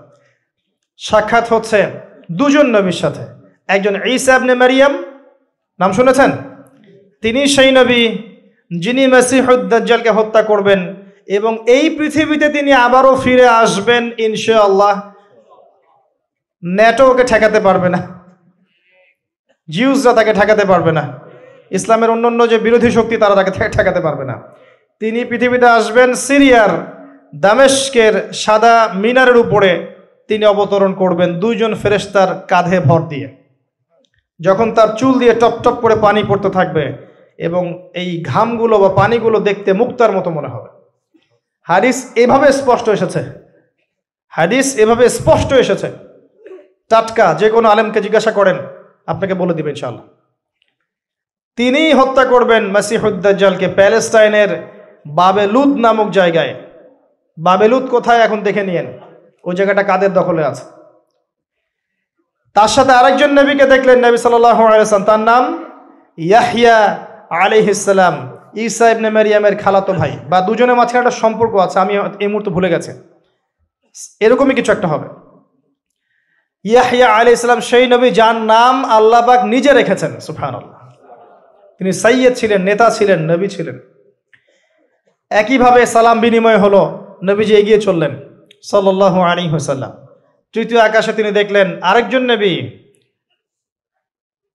সাক্ষাৎ হচ্ছে দুজন নবীর সাথে। একজন ইসাবনে মারিয়াম, নাম শুনেছেন? তিনি সেই নবী যিনি মেসিহুদ্দালকে হত্যা করবেন এবং এই পৃথিবীতে তিনি আবারও ফিরে আসবেন ইনশাআল্লাহ। নেটো ওকে ঠেকাতে পারবে না। জিউসরা তাকে ঠেকাতে পারবে না। ইসলামের অন্যান্য যে বিরোধী শক্তি, তারা তাকে ঠেকাতে পারবে না। তিনি পৃথিবীতে আসবেন সিরিয়ার দামেস্কের সাদা মিনারের উপরে। তিনি অবতরণ করবেন দুইজন ফেরেস্তার কাঁধে ভর দিয়ে। যখন তার চুল দিয়ে টপ টপ করে পানি পড়তে থাকবে এবং এই ঘামগুলো বা পানিগুলো দেখতে মুক্তার মতো মনে হবে। হাদিস এভাবে স্পষ্ট এসেছে। হাদিস এভাবে স্পষ্ট এসেছে। টাটকা, যে কোনো আলেমকে জিজ্ঞাসা করেন, আপনাকে বলে দিবেন ইনশাল্লাহ তিনি হত্যা করবেন মাসিহুদ্দালকে প্যালেস্টাইনের বাবেলুদ নামক জায়গায়। বাবেলুদ কোথায় এখন দেখে নিয়েন। ওই জায়গাটা কাদের দখলে আছে? তার সাথে আরেকজন নবীকে দেখলেন নবী সাল্লাম তার নাম ইয়াহিয়া আলিহিসাল্লাম ইসা ইবনে মারিয়ামের খালাতো ভাই। বা দুজনের মাঝখানে একটা সম্পর্ক আছে, আমি এই মুহূর্তে ভুলে গেছে। এরকমই কিছু একটা হবে। ইয়াহিয়া আলি ইসলাম সেই নবী যার নাম আল্লাহবাক নিজে রেখেছেন সুফান তিনি সাইয়দ ছিলেন, নেতা ছিলেন, নবী ছিলেন। একইভাবে সালাম বিনিময় হলো। নবীজি এগিয়ে চললেন সাল্লাহ আলী হুসাল্লাম তৃতীয় আকাশে তিনি দেখলেন আরেকজন নবী।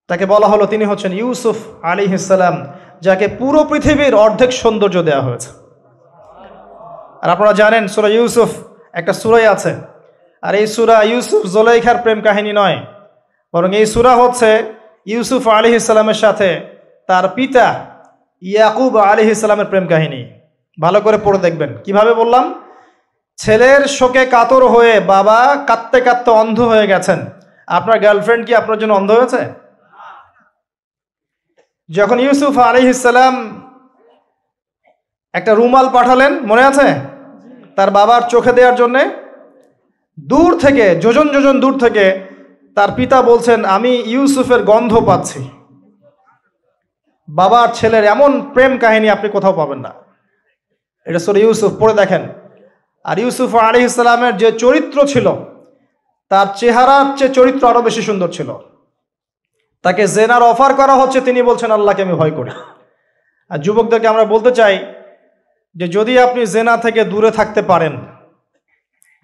তাকে বলা হলো তিনি হচ্ছেন ইউসুফ আলী ইসাল্লাম যাকে পুরো পৃথিবীর অর্ধেক সৌন্দর্য দেওয়া হয়েছে। আর আপনারা জানেন সুরা ইউসুফ একটা সুরাই আছে। আর এই সুরা ইউসুফ জোলাইখার প্রেম কাহিনী নয়। বরং এই সুরা হচ্ছে ইউসুফ আলী ইসলামের সাথে তার পিতা ইয়াকুব আলী ইসলামের প্রেম কাহিনী। ভালো করে পড়ে দেখবেন। কীভাবে বললাম? ছেলের শোকে কাতর হয়ে বাবা কাঁদতে কাঁদতে অন্ধ হয়ে গেছেন। আপনার গার্লফ্রেন্ড কি আপনার জন্য অন্ধ হয়েছে? যখন ইউসুফ আলি ইসালাম একটা রুমাল পাঠালেন, মনে আছে? তার বাবার চোখে দেওয়ার জন্যে। দূর থেকে, যোজন যোজন দূর থেকে তার পিতা বলছেন, আমি ইউসুফের গন্ধ পাচ্ছি। বাবার ছেলের এমন প্রেম কাহিনী আপনি কোথাও পাবেন না। এটা সরে ইউসুফ, পড়ে দেখেন। আর ইউসুফ আলী ইসলামের যে চরিত্র ছিল, তার চেহারার চেয়ে চরিত্র আরও বেশি সুন্দর ছিল। তাকে জেনার অফার করা হচ্ছে, তিনি বলছেন, আল্লাহকে আমি ভয় করি আর যুবকদেরকে আমরা বলতে চাই যে, যদি আপনি জেনা থেকে দূরে থাকতে পারেন,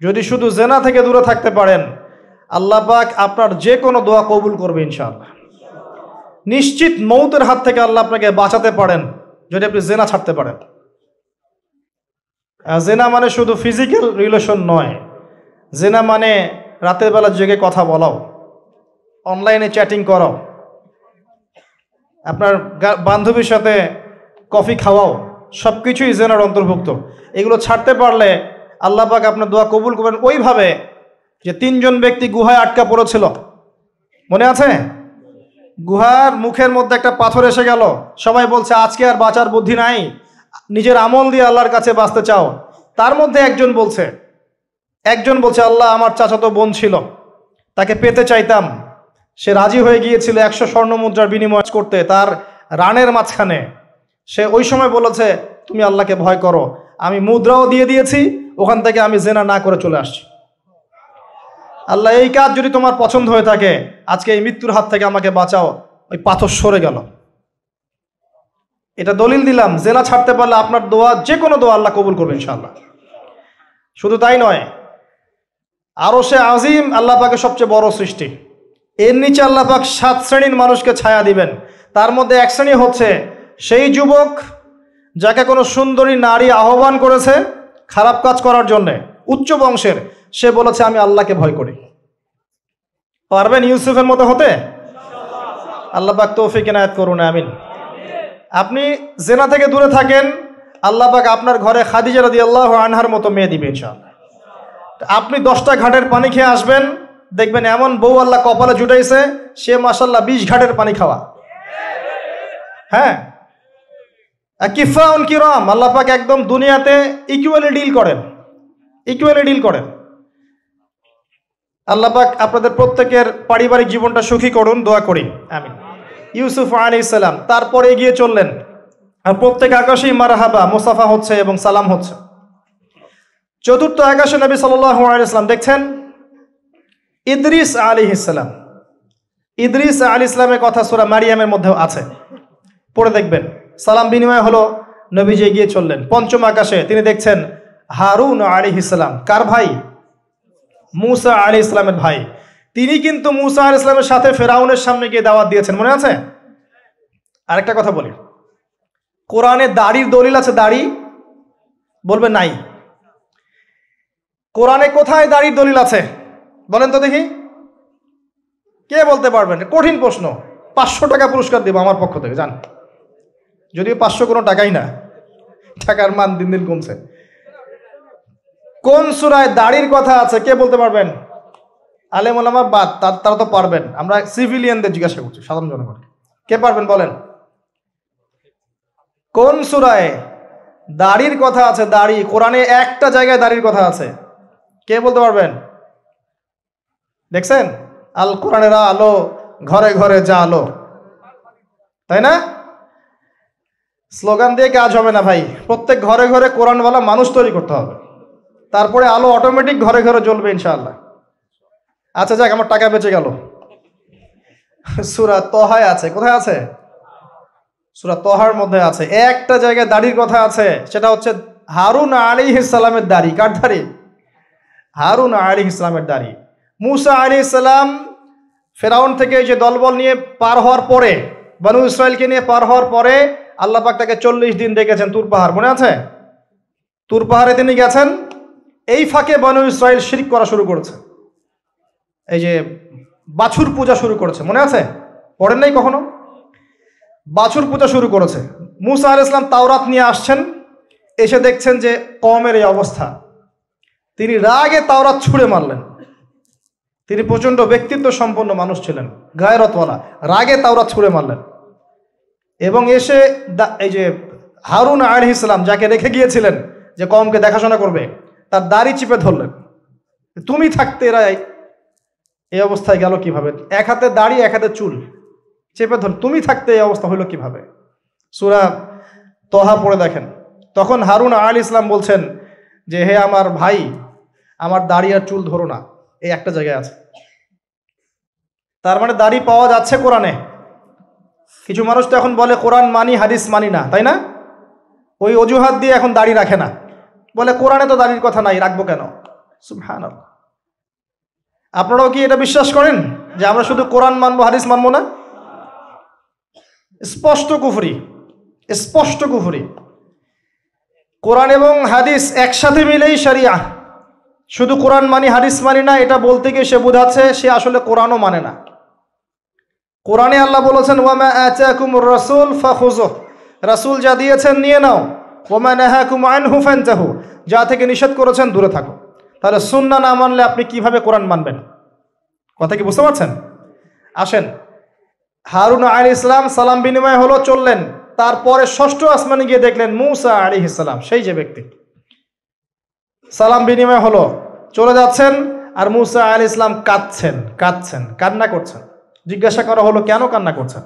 যদি শুধু জেনা থেকে দূরে থাকতে পারেন, আল্লাহ পাক আপনার যে কোনো দোয়া কবুল করবে, ইনশাআল্লাহ। নিশ্চিত মৌতের হাত থেকে আল্লাহ আপনাকে বাঁচাতে পারেন, যদি আপনি জেনা ছাড়তে পারেন। জেনা মানে শুধু ফিজিক্যাল রিলেশন নয়। জেনা মানে রাতের বেলা জেগে কথা বলাও অনলাইনে চ্যাটিং করাও, আপনার বান্ধবীর সাথে কফি খাওয়াও সব কিছুই জেনার অন্তর্ভুক্ত। এগুলো ছাড়তে পারলে আল্লাহ পাক আপনার দোয়া কবুল করবেন ওইভাবে যে তিনজন ব্যক্তি গুহায় আটকা পড়েছিল। মনে আছে? গুহার মুখের মধ্যে একটা পাথর এসে গেল। সবাই বলছে, আজকে আর বাঁচার বুদ্ধি নাই। নিজের আমল দিয়ে আল্লাহর কাছে বাঁচতে চাও। তার মধ্যে একজন বলছে একজন বলছে, আল্লাহ, আমার চাচাতো বোন ছিল, তাকে পেতে চাইতাম। সে রাজি হয়ে গিয়েছিল একশো স্বর্ণ মুদ্রার বিনিময় করতে তার রানের মাঝখানে। সে ওই সময় বলেছে, তুমি আল্লাহকে ভয় করো, আমি মুদ্রাও দিয়ে দিয়েছি, ওখান থেকে আমি জেনা না করে চলে আসছি। আল্লাহ, এই কাজ যদি তোমার পছন্দ হয়ে থাকে, আজকে এই মৃত্যুর হাত থেকে আমাকে বাঁচাও, ওই পাথর সরে গেল। এটা দলিল দিলাম জেনা ছাড়তে পারলে আপনার দোয়া, যে কোনো দোয়া আল্লাহ কবুল করবে ইনশাআল্লাহ। শুধু তাই নয় আরও সে আজিম আল্লাহ পাকে সবচেয়ে বড় সৃষ্টি। এর নিচে আল্লাহ পাক সাত শ্রেণির মানুষকে ছায়া দিবেন। তার মধ্যে এক শ্রেণি হচ্ছে সেই যুবক যাকে কোনো সুন্দরী নারী আহ্বান করেছে খারাপ কাজ করার জন্যে। উচ্চ বংশের, সে বলেছে, আমি আল্লাহকে ভয় করি। পারবেন ইউসুফের মতো হতে? আল্লাহ পাক তৌফিক, এনায়ত করুন, আমিন। আপনি জেনা থেকে দূরে থাকেন, আল্লাহ পাক আপনার ঘরে খাদিজা রাদি আল্লাহ আনহার মতো মেয়ে দিবে আপনি দশটা ঘাটের পানি খেয়ে আসবেন, দেখবেন এমন বউ আল্লাহ কপালে জুটাইছে, সে মাসাল্লাহ বিশ ঘাটের পানি খাওয়া। হ্যাঁ? কিফাউন কিরম আল্লাহ পাক একদম দুনিয়াতে ইকুয়ালি ডিল করেন। ইকুয়ালি ডিল করেন। আল্লাহ পাক আপনাদের প্রত্যেকের পারিবারিক জীবনটা সুখী করুন, দোয়া করি। আমি ইউসুফ আলী ইসলাম তারপরে এগিয়ে চললেন। আর প্রত্যেক আকাশেই মারাহাবা, মুসাফা হচ্ছে এবং সালাম হচ্ছে। চতুর্থ আকাশে নবী সাল্লাম দেখছেন, ইদ্রিস আলী ইসলাম ইদ্রিস আলী ইসলামের কথা সুরা মারিয়ামের মধ্যেও আছে। পড়ে দেখবেন, সালাম বিনিময় হলো নবীজি এগিয়ে চললেন। পঞ্চম আকাশে তিনি দেখছেন, হারুন আলী ইসলাম কার ভাই? মুসা আলী ইসলামের ভাই। তিনি কিন্তু মুসা আলী ইসলামের সাথে ফেরাউনের সামনে গিয়ে দাওয়াত দিয়েছেন, মনে আছে? আরেকটা কথা বলি। কোরআনে দাড়ির দলিল আছে, দাড়ি? বলবে নাই। কোরআনে কোথায় দাড়ির দলিল আছে? বলেন তো দেখি। কে বলতে পারবেন? কঠিন প্রশ্ন। পাঁচশো টাকা পুরস্কার দেবো আমার পক্ষ থেকে জান যদিও পাঁচশো কোনো টাকাই না, টাকার মান দিন দিন কমছে। কোন সুরায় দাড়ির কথা আছে, কে বলতে পারবেন? আলেম ওলামা বাদ, তারা তো পারবেন। আমরা সিভিলিয়ানদের জিজ্ঞাসা করছি, সাধারণ জনগণ কে পারবেন বলেন? কোন সুরায়? দাড়ির কথা আছে, দাড়ি। কোরআনে একটা জায়গায় দাড়ির কথা আছে। কে বলতে পারবেন? দেখছেন? আল কোরআনের আলো, ঘরে ঘরে যা আলো। তাই না? স্লোগান দিয়ে কাজ হবে না ভাই। প্রত্যেক ঘরে ঘরে কোরআনওয়ালা মানুষ তৈরি করতে হবে। তারপরে আলো অটোমেটিক ঘরে ঘরে জ্বলবে ইনশাআল্লাহ। আচ্ছা যাক, আমার টাকা বেঁচে গেল। সুরা তহায় আছে। কোথায় আছে? সুরা তহার মধ্যে আছে। একটা জায়গায় দাড়ির কথা আছে, সেটা হচ্ছে হারুন আলী ইসলামের দাড়ি। কার দাড়ি? হারুন আলী ইসলামের দাড়ি। মুসা আলী ইসলাম ফেরাউন থেকে যে দলবল নিয়ে পার হওয়ার পরে, বানু ইসরায়েলকে নিয়ে পার হওয়ার পরে আল্লাহ পাক তাকে চল্লিশ দিন দেখেছেন তুর পাহাড়। মনে আছে? তুর পাহাড়ে তিনি গেছেন। এই ফাঁকে বানু ইসরায়েল শিরিক করা শুরু করেছে। এই যে বাছুর পূজা শুরু করেছে, মনে আছে? পড়েন নাই কখনো? বাছুর পূজা শুরু করেছে। মুসা আল ইসলাম তাওরাত নিয়ে আসছেন, এসে দেখছেন যে কমের এই অবস্থা। তিনি রাগে তাওরাত ছুঁড়ে মারলেন। তিনি প্রচণ্ড ব্যক্তিত্ব সম্পন্ন মানুষ ছিলেন, গায়রতওয়ালা। রাগে তাওরাত ছুঁড়ে মারলেন। এবং এসে এই যে হারুন আল ইসলাম যাকে রেখে গিয়েছিলেন যে কমকে দেখাশোনা করবে, তার দাড়ি চিপে ধরলেন। তুমি থাকতে এরা এই অবস্থায় গেল কীভাবে? এক হাতে দাড়ি, এক হাতে চুল। চেপে ধর তুমি থাকতে এই অবস্থা হইল কীভাবে? সুরা তহা পড়ে দেখেন। তখন হারুন আল ইসলাম বলছেন যে, হে আমার ভাই, আমার দাড়ি আর চুল ধরো না। এই একটা জায়গায় আছে। তার মানে দাড়ি পাওয়া যাচ্ছে কোরআনে। কিছু মানুষ তো এখন বলে, কোরআন মানি, হাদিস মানি না। তাই না? ওই অজুহাত দিয়ে এখন দাড়ি রাখে না। বলে, কোরআনে তো দাড়ির কথা নাই, রাখব কেন? হ্যাঁ আপনারাও কি এটা বিশ্বাস করেন যে আমরা শুধু কোরআন মানবো, হাদিস মানবো না? স্পষ্ট কুফরি স্পষ্ট কুফরি। কোরআন এবং হাদিস একসাথে মিলেই সারিয়া শুধু কোরআন মানি, হাদিস মানি না, এটা বলতে গিয়ে সে বোঝাচ্ছে, সে আসলে কোরআনও মানে না। কোরআনে আল্লাহ বলেছেন ওয়ামা আচাকুম রসুল ফাখুজো রাসুল যা দিয়েছেন নিয়ে নাও। ওমা নাহাকুম আনহু ফানতাহু। যা থেকে নিষেধ করেছেন, দূরে থাকো। তাহলে সুন্না না মানলে আপনি কীভাবে কোরআন মানবেন? কথা কি বুঝতে পারছেন? আসেন। হারুন আলী ইসলাম সালাম বিনিময় হলো চললেন। তারপরে ষষ্ঠ আসমানে গিয়ে দেখলেন মুসা আলী ইসলাম, সেই যে ব্যক্তি। সালাম বিনিময় হলো, চলে যাচ্ছেন আর মুসা আলী ইসলাম কাঁদছেন কাঁদছেন, কান্না করছেন। জিজ্ঞাসা করা হলো, কেন কান্না করছেন?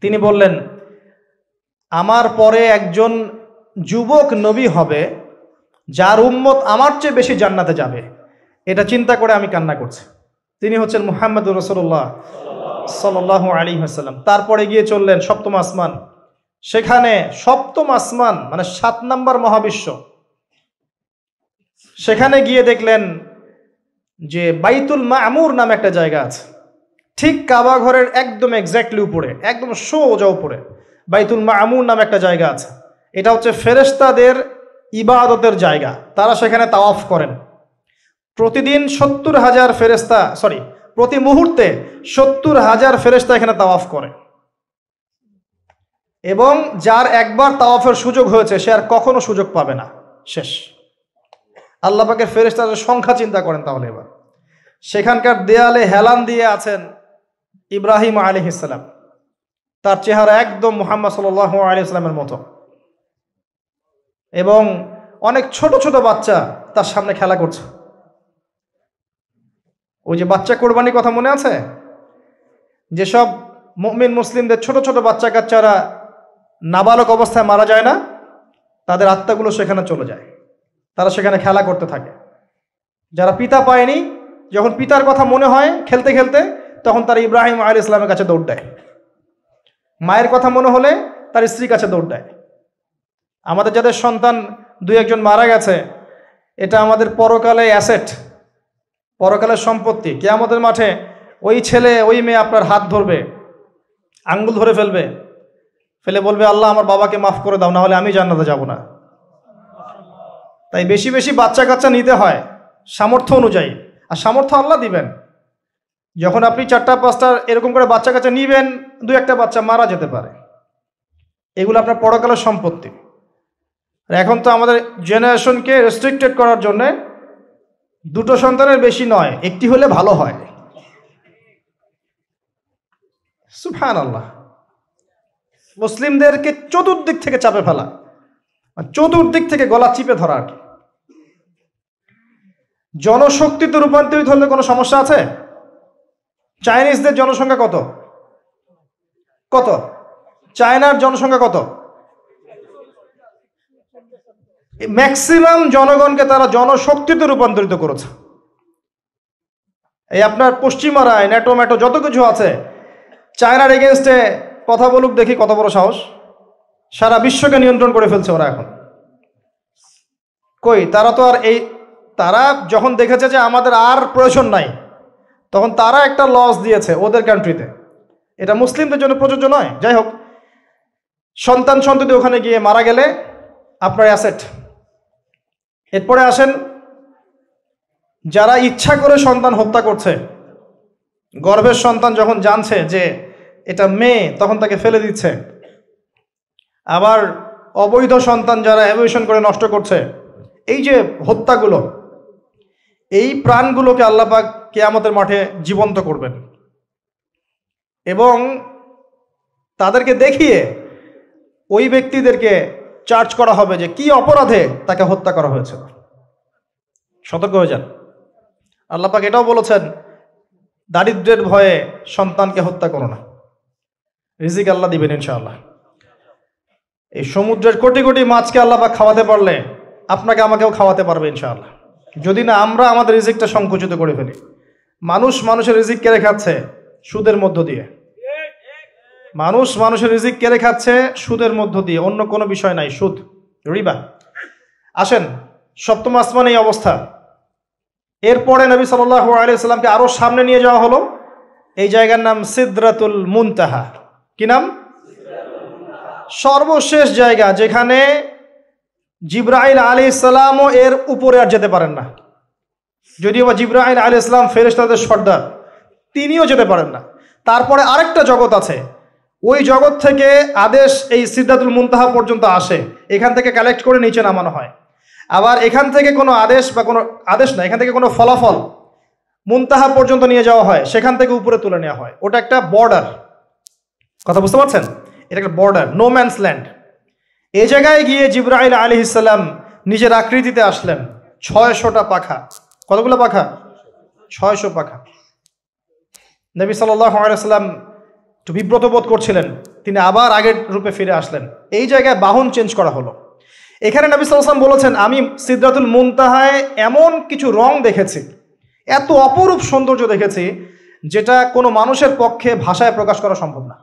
তিনি বললেন, আমার পরে একজন যুবক নবী হবে যার উম্মত আমার চেয়ে বেশি জান্নাতে যাবে। এটা চিন্তা করে আমি কান্না করছি। তিনি হচ্ছেন মুহাম্মদ রসুল্লাহ সাল্লাহ আলী হাসাল্লাম তারপরে গিয়ে চললেন সপ্তম আসমান। সেখানে সপ্তম আসমান মানে সাত নাম্বার মহাবিশ্ব। সেখানে গিয়ে দেখলেন যে বাইতুল মামুর নামে একটা জায়গা আছে। ঠিক কাবা ঘরের একদম এক্স্যাক্টলি উপরে, একদম সোজা উপরে। বাইতুল মামুর নামে একটা জায়গা আছে। এটা হচ্ছে ফেরেস্তাদের ইবাদতের জায়গা। তারা সেখানে তাওয়াফ করেন। প্রতিদিন সত্তর হাজার ফেরেস্তা সরি প্রতি মুহূর্তে সত্তর হাজার ফেরেস্তা এখানে তাওয়াফ করে। এবং যার একবার তাওয়াফের সুযোগ হয়েছে, সে আর কখনো সুযোগ পাবে না। শেষ। আল্লাহ পাকের ফেরেস্তাদের সংখ্যা চিন্তা করেন তাহলে এবার। সেখানকার দেয়ালে হেলান দিয়ে আছেন ইব্রাহিম আলী ইসলাম তার চেহারা একদম মোহাম্মদ সাল আলী ইসলামের মতো। এবং অনেক ছোট ছোট বাচ্চা তার সামনে খেলা করছে। ওই যে বাচ্চা কোরবানির কথা মনে আছে? যেসব মমিন মুসলিমদের ছোট ছোট বাচ্চা কাচ্চারা নাবালক অবস্থায় মারা যায় না, তাদের আত্মাগুলো সেখানে চলে যায়। তারা সেখানে খেলা করতে থাকে। যারা পিতা পায়নি, যখন পিতার কথা মনে হয় খেলতে খেলতে, তখন তারা ইব্রাহিম আলী ইসলামের কাছে দৌড় দেয়। মায়ের কথা মনে হলে তার স্ত্রীর কাছে দৌড় দেয়। আমাদের যাদের সন্তান দুই একজন মারা গেছে, এটা আমাদের পরকালে অ্যাসেট পরকালের সম্পত্তি। কে আমাদের মাঠে ওই ছেলে, ওই মেয়ে আপনার হাত ধরবে, আঙ্গুল ধরে ফেলবে, ফেলে বলবে, আল্লাহ, আমার বাবাকে মাফ করে দাও না হলে আমি জান্নাতে যাব না। তাই বেশি বেশি বাচ্চা কাচ্চা নিতে হয়, সামর্থ্য অনুযায়ী। আর সামর্থ্য আল্লাহ দিবেন। যখন আপনি চারটা, পাঁচটা এরকম করে বাচ্চা কাচ্চা নিবেন দু একটা বাচ্চা মারা যেতে পারে। এগুলো আপনার পরকালের সম্পত্তি। আর এখন তো আমাদের জেনারেশনকে রেস্ট্রিক্টেড করার জন্যে দুটো সন্তানের বেশি নয়, একটি হলে ভালো হয়। সুফান আল্লাহ মুসলিমদেরকে চতুর্দিক থেকে চাপে ফেলা চতুর্দিক থেকে গলা চিপে ধরা জনশক্তিতে রূপান্তরিত হলে কোনো সমস্যা আছে? চাইনিজদের জনসংখ্যা কত? কত? চায়নার জনসংখ্যা কত? ম্যাক্সিমাম জনগণকে তারা জনশক্তিতে রূপান্তরিত করেছে। এই আপনার পশ্চিমারায় ন্যাটো ম্যাটো যত কিছু আছে চায়নার এগেনস্টে কথা বলুক, দেখি কত বড় সাহস। সারা বিশ্বকে নিয়ন্ত্রণ করে ফেলছে ওরা এখন। কই, তারা তো আর এই, তারা যখন দেখেছে যে আমাদের আর প্রয়োজন নাই, তখন তারা একটা লস দিয়েছে ওদের কান্ট্রিতে এটা মুসলিমদের জন্য প্রযোজ্য নয়। যাই হোক, সন্তান সন্ততি ওখানে গিয়ে মারা গেলে আপনার অ্যাসেট এরপরে আসেন, যারা ইচ্ছা করে সন্তান হত্যা করছে, গর্ভের সন্তান যখন জানছে যে এটা মেয়ে, তখন তাকে ফেলে দিচ্ছে। আবার অবৈধ সন্তান যারা অ্যাভিয়েশন করে নষ্ট করছে, এই যে হত্যাগুলো, এই প্রাণগুলোকে আল্লাপাক কেয়ামতের মাঠে জীবন্ত করবেন। এবং তাদেরকে দেখিয়ে ওই ব্যক্তিদেরকে চার্জ করা হবে যে কি অপরাধে তাকে হত্যা করা হয়েছে। সতর্ক হয়ে যান। আল্লাপাক এটাও বলেছেন, দারিদ্রের ভয়ে সন্তানকে হত্যা করো না। রিজিক আল্লাহ দিবেন ইনশাআল্লাহ। এই সমুদ্রের কোটি কোটি মাছকে আল্লাপাক খাওয়াতে পারলে আপনাকে আমাকেও খাওয়াতে পারবে ইনশাআল্লাহ। যদি না, আমরা আমাদের রিজিকটা সংকুচিত করে ফেলি। মানুষ মানুষের রিজিক কেড়ে খাচ্ছে সুদের মধ্য দিয়ে। মানুষ মানুষের রিজিক কেড়ে খাচ্ছে সুদের মধ্য দিয়ে। অন্য কোনো বিষয় নাই। সুদ, রিবা। আসেন, সপ্তম আসমান এই অবস্থা। এরপরে নবী সাল্লাহ আলিয়াল্লামকে আরও সামনে নিয়ে যাওয়া হলো। এই জায়গার নাম সিদ্রাতুল মুনতাহা। কি নাম? সর্বশেষ জায়গা যেখানে জিব্রাইল আলী ইসলামও এর উপরে আর যেতে পারেন না। যদিও বা জিব্রাহিল আলী ইসলাম ফেরেশতাদের সর্দার, তিনিও যেতে পারেন না। তারপরে আরেকটা জগৎ আছে। ওই জগৎ থেকে আদেশ এই সিদ্ধাতুল মুনতাহা পর্যন্ত আসে। এখান থেকে কালেক্ট করে নিচে নামানো হয়। আবার এখান থেকে কোনো আদেশ বা কোনো আদেশ না, এখান থেকে কোনো ফলাফল মুনতাহা পর্যন্ত নিয়ে যাওয়া হয়, সেখান থেকে উপরে তুলে নেওয়া হয়। ওটা একটা বর্ডার কথা বুঝতে পারছেন? এটা একটা বর্ডার নো ম্যানস ল্যান্ড এই জায়গায় গিয়ে জিব্রাইল আলী ইসাল্লাম নিজের আকৃতিতে আসলেন। ছয়শোটা পাখা। কতগুলো পাখা? ছয়শো পাখা। নবী সাল্লাম একটু বিব্রত বোধ করছিলেন, তিনি আবার আগের রূপে ফিরে আসলেন। এই জায়গায় বাহন চেঞ্জ করা হলো। এখানে নবী সাল্লাম বলেছেন, আমি সিদ্ধাতুল মুনতাহায় এমন কিছু রং দেখেছি, এত অপরূপ সৌন্দর্য দেখেছি, যেটা কোনো মানুষের পক্ষে ভাষায় প্রকাশ করা সম্ভব না।